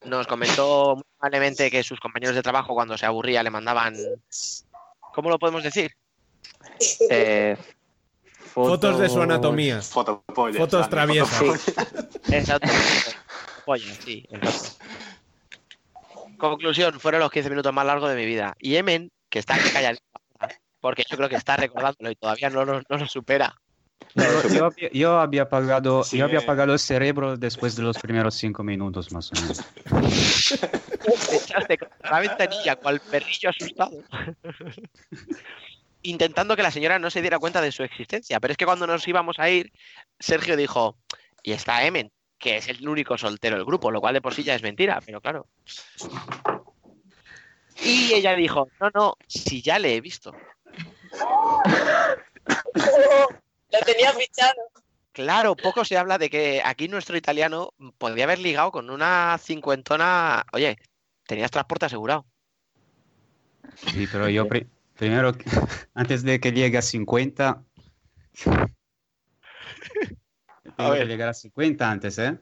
Nos comentó muy amablemente que sus compañeros de trabajo, cuando se aburría, le mandaban. ¿Cómo lo podemos decir? [LAUGHS] Eh, Fotos de su anatomía. Fotos traviesas. fotopollas. Exacto. Sí. Conclusión, fueron los 15 minutos más largos de mi vida. Y Emen, que está calladito, porque yo creo que está recordándolo y todavía no lo, no lo supera. No, yo, había, yo había apagado, Sí, yo había apagado el cerebro después de los primeros cinco minutos más o menos. Te echaste contra la ventanilla cual perrillo asustado. Intentando que la señora no se diera cuenta de su existencia. Pero es que cuando nos íbamos a ir, Sergio dijo, y está Emen, que es el único soltero del grupo, lo cual de por sí ya es mentira, pero claro. Y ella dijo, no, no, si ya le he visto. Lo tenía fichado. Claro, poco se habla de que aquí nuestro italiano podría haber ligado con una cincuentona. Oye, tenías transporte asegurado. Sí, pero yo pri- primero, [LAUGHS] antes de que llegue a 50, tengo [LAUGHS] que ver. llegar a 50 antes, ¿eh?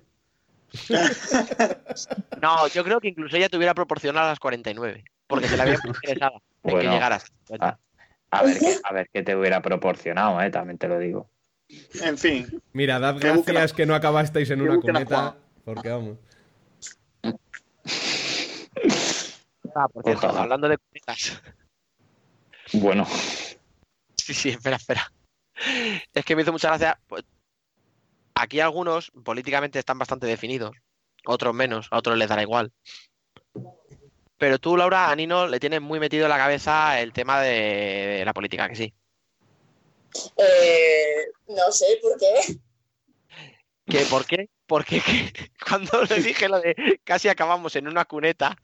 [LAUGHS] No, yo creo que incluso ella te hubiera proporcionado las 49, porque se la había interesado en que Bueno. llegaras. Ah, a, ver qué, a ver qué te hubiera proporcionado, eh, también te lo digo. En fin, Mira, dad Que gracias que no acabasteis en que una busquen a cuneta. Juan. Porque vamos. Ah, por cierto, Ojalá. hablando de cunetas. Bueno, Sí, sí, espera, espera. Es que me hizo mucha gracia. pues, aquí algunos políticamente están bastante definidos, otros menos, a otros les dará igual. Pero tú, Laura, a Nino le tienes muy metido en la cabeza el tema de la política, que sí. Eh, no sé por qué. ¿Qué, ¿Por qué? Porque que- [LAUGHS] cuando le dije lo de casi acabamos en una cuneta,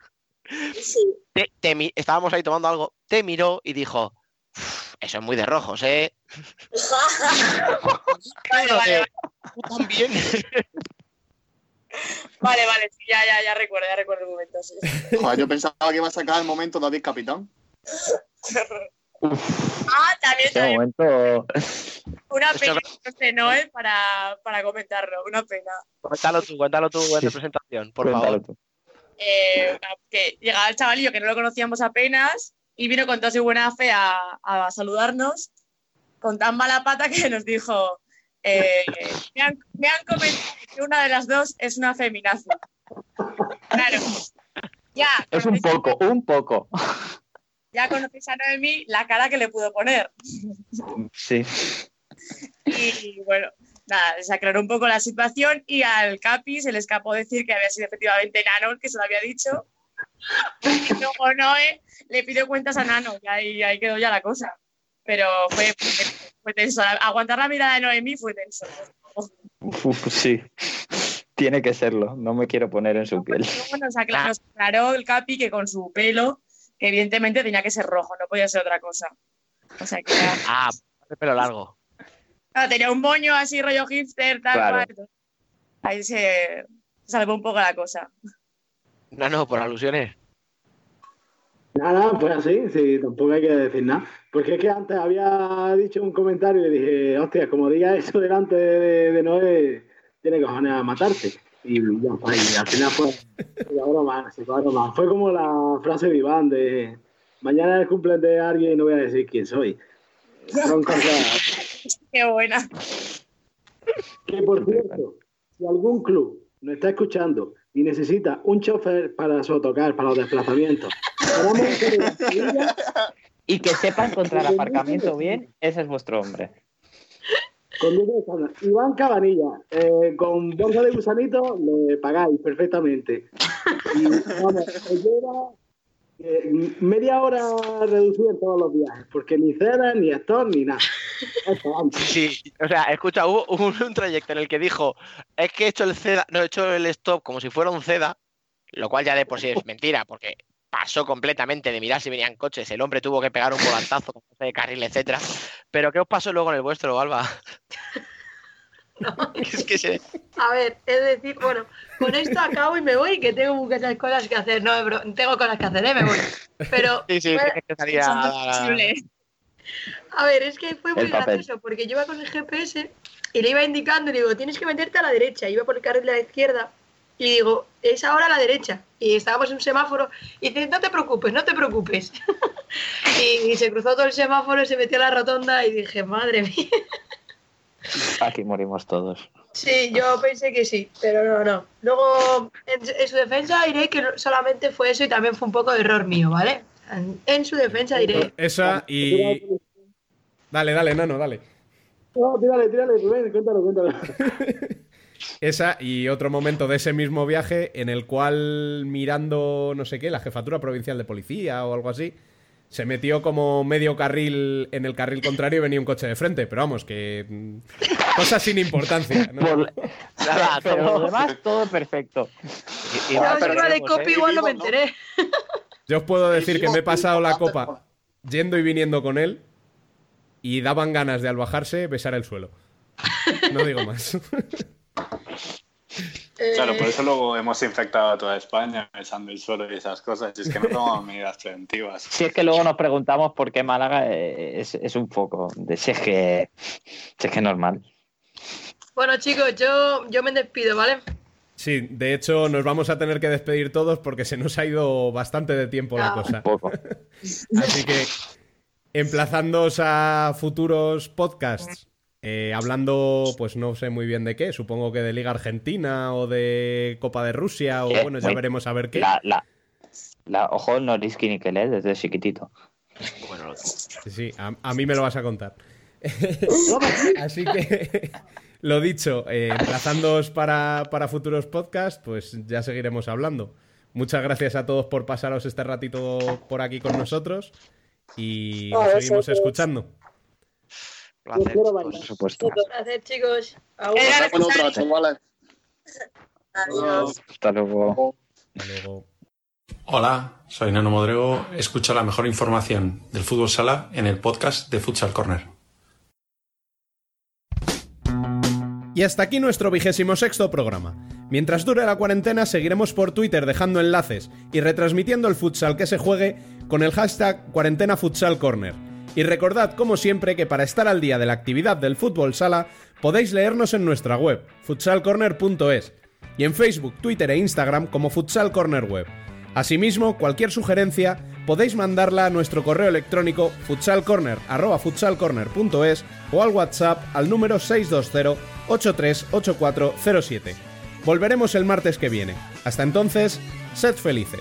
Sí. te- estábamos ahí tomando algo, te miró y dijo, "Uf, eso es muy de rojos, ¿eh? [LAUGHS] [LAUGHS] vale, vale, Tú también. Vale, vale, sí, ya, ya, ya recuerdo, ya recuerdo el momento, sí. [LAUGHS] Joder, yo pensaba que iba a sacar el momento David Capitán. Ah, también, también, momento. una pena, no sé, ¿no? eh? Para, para comentarlo, una pena. Cuéntalo tú, cuéntalo tú en representación, por Cuéntalo favor. tú. Eh, que llegaba el chavalillo que no lo conocíamos apenas y vino con toda su buena fe a, a saludarnos con tan mala pata que nos dijo eh, me, han, me han comentado que una de las dos es una feminazi. Claro. Ya, Es un poco, un poco. ya conocéis a Noemi la cara que le pudo poner. Sí. Y bueno, nada, se aclaró un poco la situación y al Capi se le escapó decir que había sido efectivamente Nano que se lo había dicho. Y luego Noé le pidió cuentas a Nano y ahí, ahí quedó ya la cosa. Pero fue, fue, tenso. Aguantar la mirada de Noemí fue tenso. Uf, sí. Tiene que serlo. No me quiero poner en su piel. Luego nos aclaró, nos aclaró el Capi que con su pelo, que evidentemente tenía que ser rojo, no podía ser otra cosa. O sea que era- Ah, de pelo largo. Claro, tenía un moño así rollo hipster, tal Claro. cual. Ahí se salvó un poco la cosa. No, no, por alusiones. Nada, pues así, sí, tampoco hay que decir nada. Porque es que antes había dicho un comentario y dije, hostia, como diga eso delante de, de Noé, tiene cojones a matarte. Y ya está, y al final fue, broma, se broma. Fue como la frase de Iván de mañana es el cumpleaños de alguien y no voy a decir quién soy. Son cosas Qué buena. que, por cierto, si algún club nos está escuchando y necesita un chofer para su autocar, para los desplazamientos, [LAUGHS] Y que sepa encontrar aparcamiento bien, ese es vuestro hombre. Iván Cabanilla, eh, con bolsa de gusanito le pagáis perfectamente. Y vamos, os lleva eh, media hora reducida en todos los viajes, porque ni cera, ni actor, ni nada. Sí, o sea, escucha, hubo hubo un, trayecto en el que dijo, es que he hecho el CEDA, no, he hecho el stop como si fuera un CEDA, lo cual ya de por sí es mentira, porque pasó completamente de mirar si venían coches, el hombre tuvo que pegar un volantazo con de carril, etcétera. Pero ¿qué os pasó luego en el vuestro, Alba? [LAUGHS] es que se... A ver, es decir, bueno, con esto acabo y me voy, que tengo muchas cosas que hacer. No, bro, tengo cosas que hacer, ¿eh? Me voy. Pero, Sí, sí, bueno, tienes que salir a- ver, es que fue muy gracioso, porque yo iba con el GPS y le iba indicando y le digo, tienes que meterte a la derecha. Iba por el carril de la izquierda y digo, es ahora a la derecha. Y estábamos en un semáforo y dice, no te preocupes, no te preocupes. [LAUGHS] y, y se cruzó todo el semáforo y se metió a la rotonda y dije, madre mía. Aquí morimos todos. Sí, yo pensé que sí, pero no, no. Luego, en, en su defensa diré que solamente fue eso y también fue un poco de error mío, ¿vale? En, en su defensa diré. Esa y. Dale, dale, nano, dale. No, tírale, tírale, Rubén, cuéntalo, cuéntalo. [LAUGHS] Esa y otro momento de ese mismo viaje en el cual mirando, no sé qué, la jefatura provincial de policía o algo así, se metió como medio carril en el carril contrario y venía un coche de frente. Pero vamos, que. mm, Cosas sin importancia. ¿no? [LAUGHS] Nada, Pero lo demás, todo perfecto. Yo si iba de copy igual no me enteré. Yo os puedo decir que me he pasado la copa yendo y viniendo con él y daban ganas de al bajarse besar el suelo. No digo más. [LAUGHS] Claro, por eso luego hemos infectado a toda España besando el suelo y esas cosas. Y es que no tomamos [LAUGHS] medidas preventivas. Si es que luego nos preguntamos por qué Málaga eh, es, es un foco. De, si es que si es que es normal. Bueno, chicos, yo, yo me despido, ¿vale? Sí, de hecho nos vamos a tener que despedir todos porque se nos ha ido bastante de tiempo la Ah. cosa. Poco. [LAUGHS] Así que emplazándoos a futuros podcasts, eh, hablando, pues no sé muy bien de qué, supongo que de Liga Argentina o de Copa de Rusia o bueno, ya muy- veremos a ver qué. La, la, la, ojo, Norisky Niquelet desde chiquitito. Sí, sí, a, a mí me lo vas a contar. [LAUGHS] Así que, [LAUGHS] lo dicho, eh, emplazándoos para, para futuros podcasts, pues ya seguiremos hablando. muchas gracias a todos por pasaros este ratito por aquí con nosotros y nos seguimos es. escuchando. Placer, quiero bailar. por supuesto. Gracias, chicos. Eh. Adiós. Hasta luego. Hasta luego. Hola, soy Nano Modrego. Escucha la mejor información del fútbol sala en el podcast de Futsal Corner. Y hasta aquí nuestro vigésimo sexto programa. Mientras dure la cuarentena seguiremos por Twitter dejando enlaces y retransmitiendo el futsal que se juegue con el hashtag cuarentena futsal corner. Y recordad, como siempre, que para estar al día de la actividad del fútbol sala podéis leernos en nuestra web, futsalcorner.es, y en Facebook, Twitter e Instagram como Futsal Corner Web. Asimismo, cualquier sugerencia podéis mandarla a nuestro correo electrónico futsalcorner@futsalcorner.es o al WhatsApp al número 620 838407. Volveremos el martes que viene. Hasta entonces, sed felices.